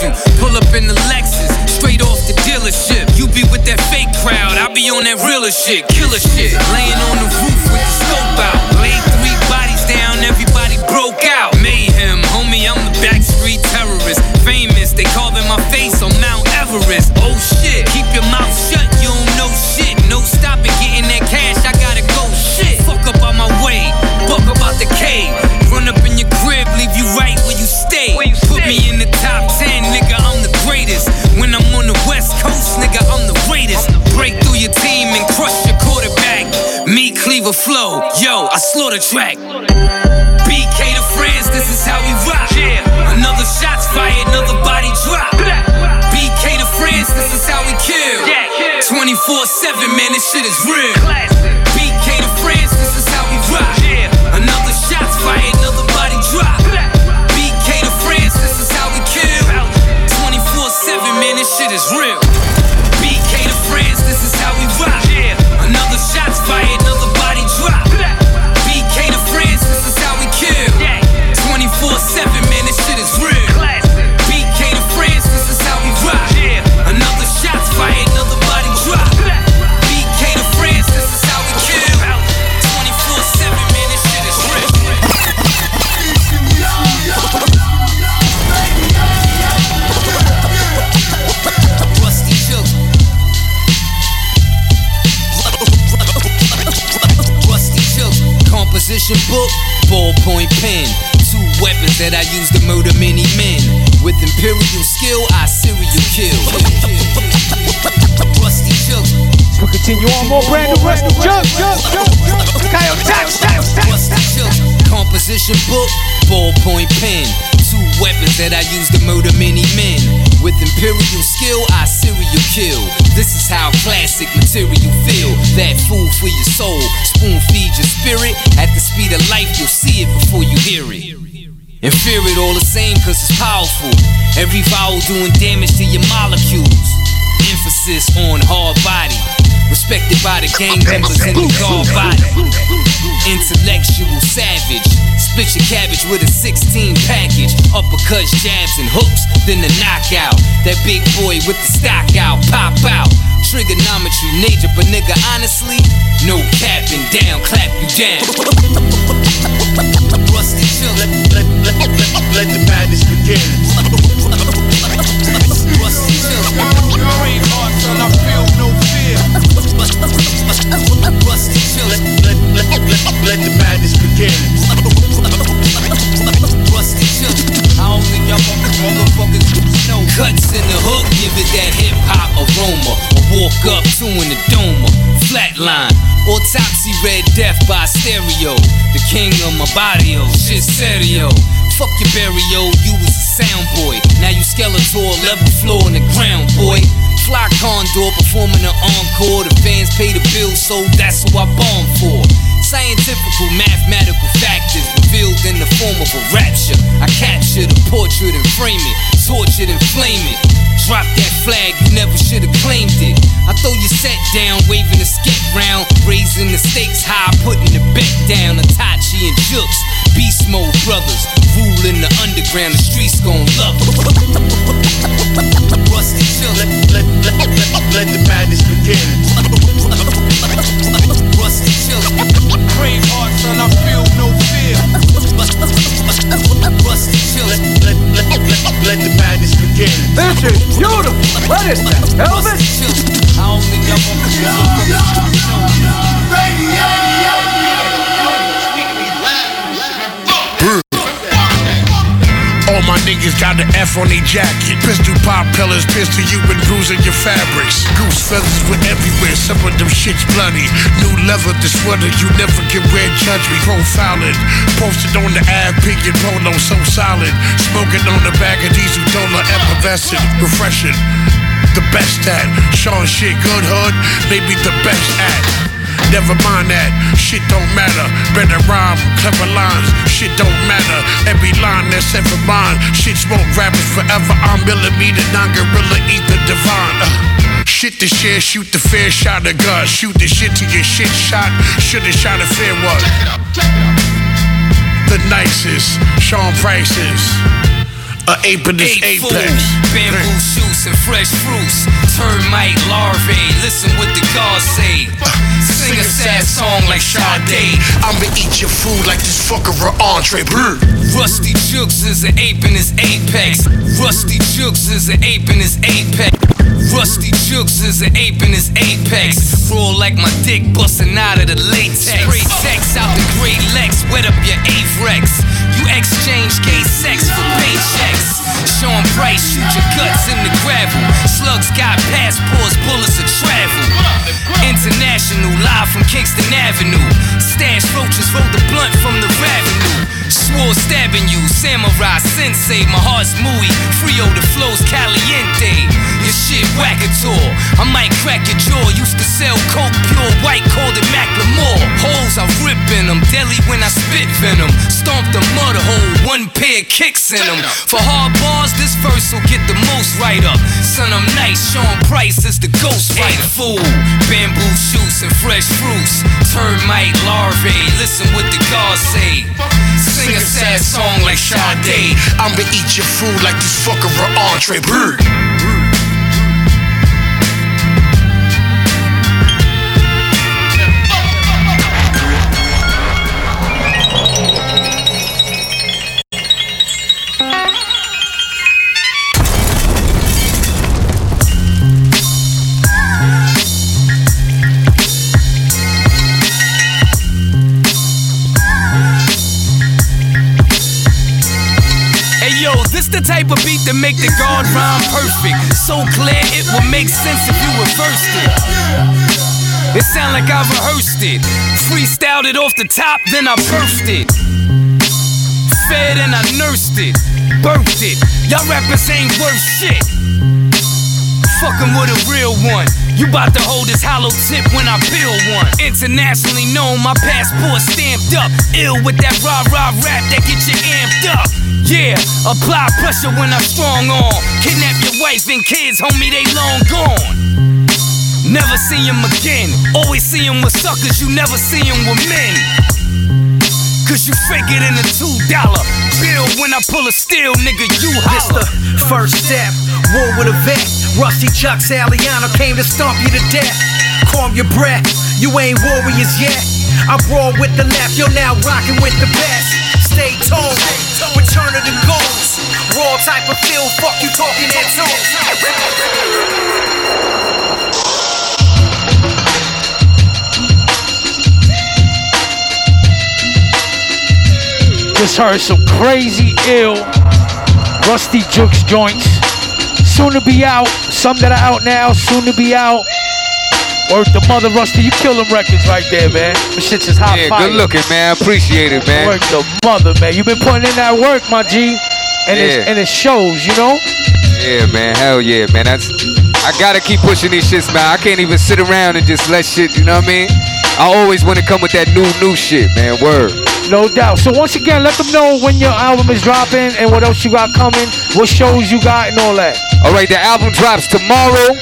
you. Pull up in the Lexus, straight off the dealership. You be with that fake crowd, I be on that realer shit, killer shit. Laying on the roof with the scope out. Slaughter track. BK to France, this is how we rock. Another shot's fired, another body drop. BK to France, this is how we kill. 24-7, man, this shit is real. BK to France, this is how we rock. Another shot's fired, another body drop. BK to France, this is how we kill. 24-7, man, this shit is real. Book, ballpoint pen. Two weapons that I use to murder many men. With imperial skill, I serial kill. Ruste Juxx.
We continue on more brand new Rusty. Kyle, touch, touch, touch.
Composition book, ballpoint pen. Two weapons that I use to murder many men. With imperial skill, I serial kill. This is how classic material feel. That food for your soul, spoon feed your spirit. At the speed of life, you'll see it before you hear it. And fear it all the same, cause it's powerful. Every vowel doing damage to your molecules. Emphasis on hard body. Respected by the gang members in the guard body. Intellectual savage. Split your cabbage with a 16 package. Uppercuts, jabs, and hooks. Then the knockout. That big boy with the stock out. Pop out. Trigonometry major, but nigga, honestly, no capping down, clap you down. (laughs) Rusty chill. Let, let, let, let, let the madness begin. Rusty chill. Heart, son, I feel no fear. Rusty chill. Let, the madness begin. I y'all in the hook, give it that hip hop aroma. Walk up to red death by stereo. The king of my barrio. Oh, shit. Fuck your you was a sound boy. Now you Skeletor, level floor the ground, boy. Fly Condor performing an encore. The fans pay the bills, so that's who I bomb for. Scientifical, mathematical factors revealed in the form of a rapture. I capture the portrait and frame it, tortured and flame it. Drop that flag, you never should've claimed it. I throw your set down, waving the skate round, raising the stakes high, putting the bet down. Itachi and Juxx, beast mode brothers, ruling the underground. The streets gon' love it. Rusty Chill, let, let, let, let, let the madness begin. (laughs) Rusty Chill, brave heart, son, I feel no fear. Rusty Chill, let, let, let, let, let the madness begin.
This is beautiful. What is that? Elvis?
I only got one
All my niggas got the F on their jacket. Pistol pop pillars, pistol you and bruising your fabrics. Goose feathers were everywhere, some of them shits bloody. New leather, the sweater, you never can wear, judge me. Profiling, posted on the ab, piggy polo, so solid. Smoking on the back of diesel, dollar, effervescent, refreshing. The best at Sean shit, good hood, maybe the best at. Never mind that, shit don't matter. Better rhyme, for clever lines, shit don't matter. Every line that's ever mine, shit smoke rappers forever. I'm millimeter, non gorilla, ether divine. Uh, shit to share, shoot the fair shot of gun. Shoot the shit to your shit shot. Should've shot a fair one. The nicest, Sean Prices. A ape in this
Eight
apex.
fools, bamboo shoots and fresh fruits. Termite larvae, listen what the gods say. Like Sade.
I'ma eat your food like this fucker a entree. Brr.
Ruste Juxx is an ape in his apex. Ruste Juxx is an ape in his apex. Ruste Juxx is an ape in his apex. Roll like my dick busting out of the latex. Straight oh. sex out the great Lex, wet up your Avirex. You exchange gay sex for paychecks. Sean Price, shoot your guts in the gravel. Slugs got passports, bullets of travel. International, live from Kingston Avenue. Stash roaches, roll the blunt from the revenue. Swore stabbing you, samurai sensei. My heart's mooey, Frio, the flow's caliente. Your shit wackator. I might crack your jaw. Used to sell coke, pure white, called it Macklemore. Holes I rip in them, deadly when I spit venom. Stomp the mud hole, one pair of kicks in them. For hard bars, this verse will get the most right up. Son, I'm nice, Sean Price is the ghost fighter. Fool, bamboo shoots and fresh fruits. Termite larvae, listen what the gods say. Sing a sad song like Sade.
I'ma eat your food like this fucker entree. Brr.
This the type of beat that make the guard rhyme perfect. So clear it would make sense if you reversed it. It sound like I rehearsed it. Freestyled it off the top, then I birthed it. Fed and I nursed it. Birthed it. Y'all rappers ain't worth shit. Fucking with a real one. You bout to hold this hollow tip when I peel one. Internationally known, my passport stamped up. Ill with that rah rah rap that get you amped up. Yeah, apply pressure when I'm strong on. Kidnap your wife and kids, homie, they long gone. Never see him again. Always see him with suckers, you never see him with men. Cause you fake it in a two dollar bill when I pull a steel, nigga, you holler.
This the first step, war with a vet. Ruste Juxx Aliano came to stomp you to death. Calm your breath, you ain't warriors yet. I brawl with the left, you're now rocking with the best. Stay tuned, return of the goals. Raw type of feel, fuck you talking that
Just heard some crazy ill Ruste Juxx joints. Soon to be out. Some that are out now, soon to be out. Work the mother Ruste, you kill them records right there, man. The shit's just hot
Yeah,
fire.
good looking, man. Appreciate it, man.
Work the mother, man. You've been putting in that work, my G. And,
Yeah.
it's, and it shows, you know?
Yeah, man. Hell yeah, man. That's I gotta keep pushing these shits, man. I can't even sit around and just let shit. You know what I mean? I always want to come with that new, new shit, man. Word.
No doubt. So once again, let them know when your album is dropping and what else you got coming, what shows you got, and all that.
All right, the album drops tomorrow.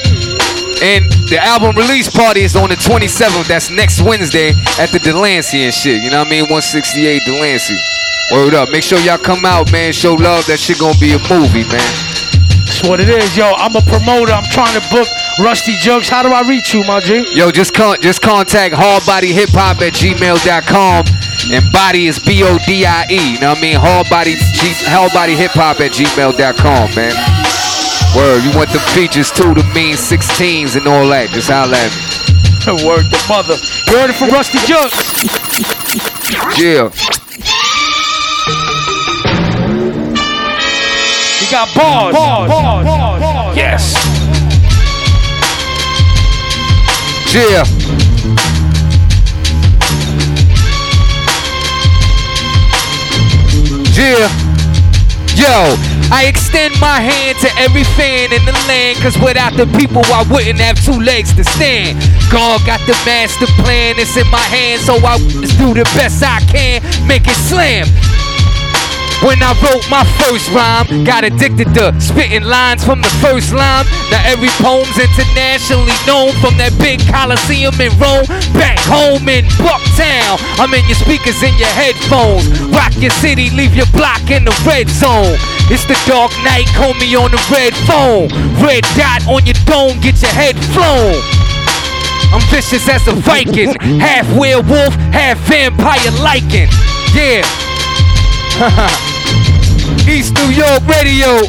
And the album release party is on the 27th. That's next Wednesday at the Delancey and shit. You know what I mean? 168 Delancey. Word up. Make sure y'all come out, man. Show love. That shit gonna be a movie, man.
That's what it is, yo. I'm a promoter. I'm trying to book Ruste Juxx. How do I reach you, my G?
Yo, just con- just contact hardbodyhiphop at gmail.com. And body is B O D I E. You know what I mean? Hardbody, G- hardbodyhiphop at gmail.com, man. Word, you want the features too, the mean 16s and all that. Just holla at me. (laughs)
Word the mother. You heard it from Ruste Juxx.
Yeah.
He got bars. bars, bars, bars, bars. Yes.
Yeah. Yeah. Yo, I extend my hand to every fan in the land, cause without the people, I wouldn't have two legs to stand. God got the master plan, it's in my hands, so I just do the best I can, make it slam. When I wrote my first rhyme, got addicted to spitting lines from the first line. Now every poem's internationally known from that big coliseum in Rome. Back home in Bucktown, I'm in your speakers in your headphones. Rock your city, leave your block in the red zone. It's the dark night, call me on the red phone. Red dot on your dome, get your head flown. I'm vicious as a Viking, (laughs) half werewolf, half vampire liking. Yeah. (laughs) East New York Radio.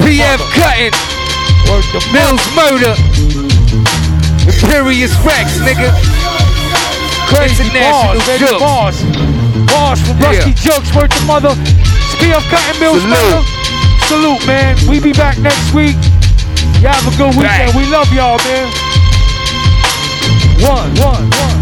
PF Cuttin. Mills Murder. Imperious Rex, nigga.
Crazy bars, bars. Bars from Ruste
Juxx,
Juxx, word to mother. PF Cuttin Mills
Salute.
Salute, man. We be back next week. Y'all have a good weekend. We love y'all, man. One, one, one.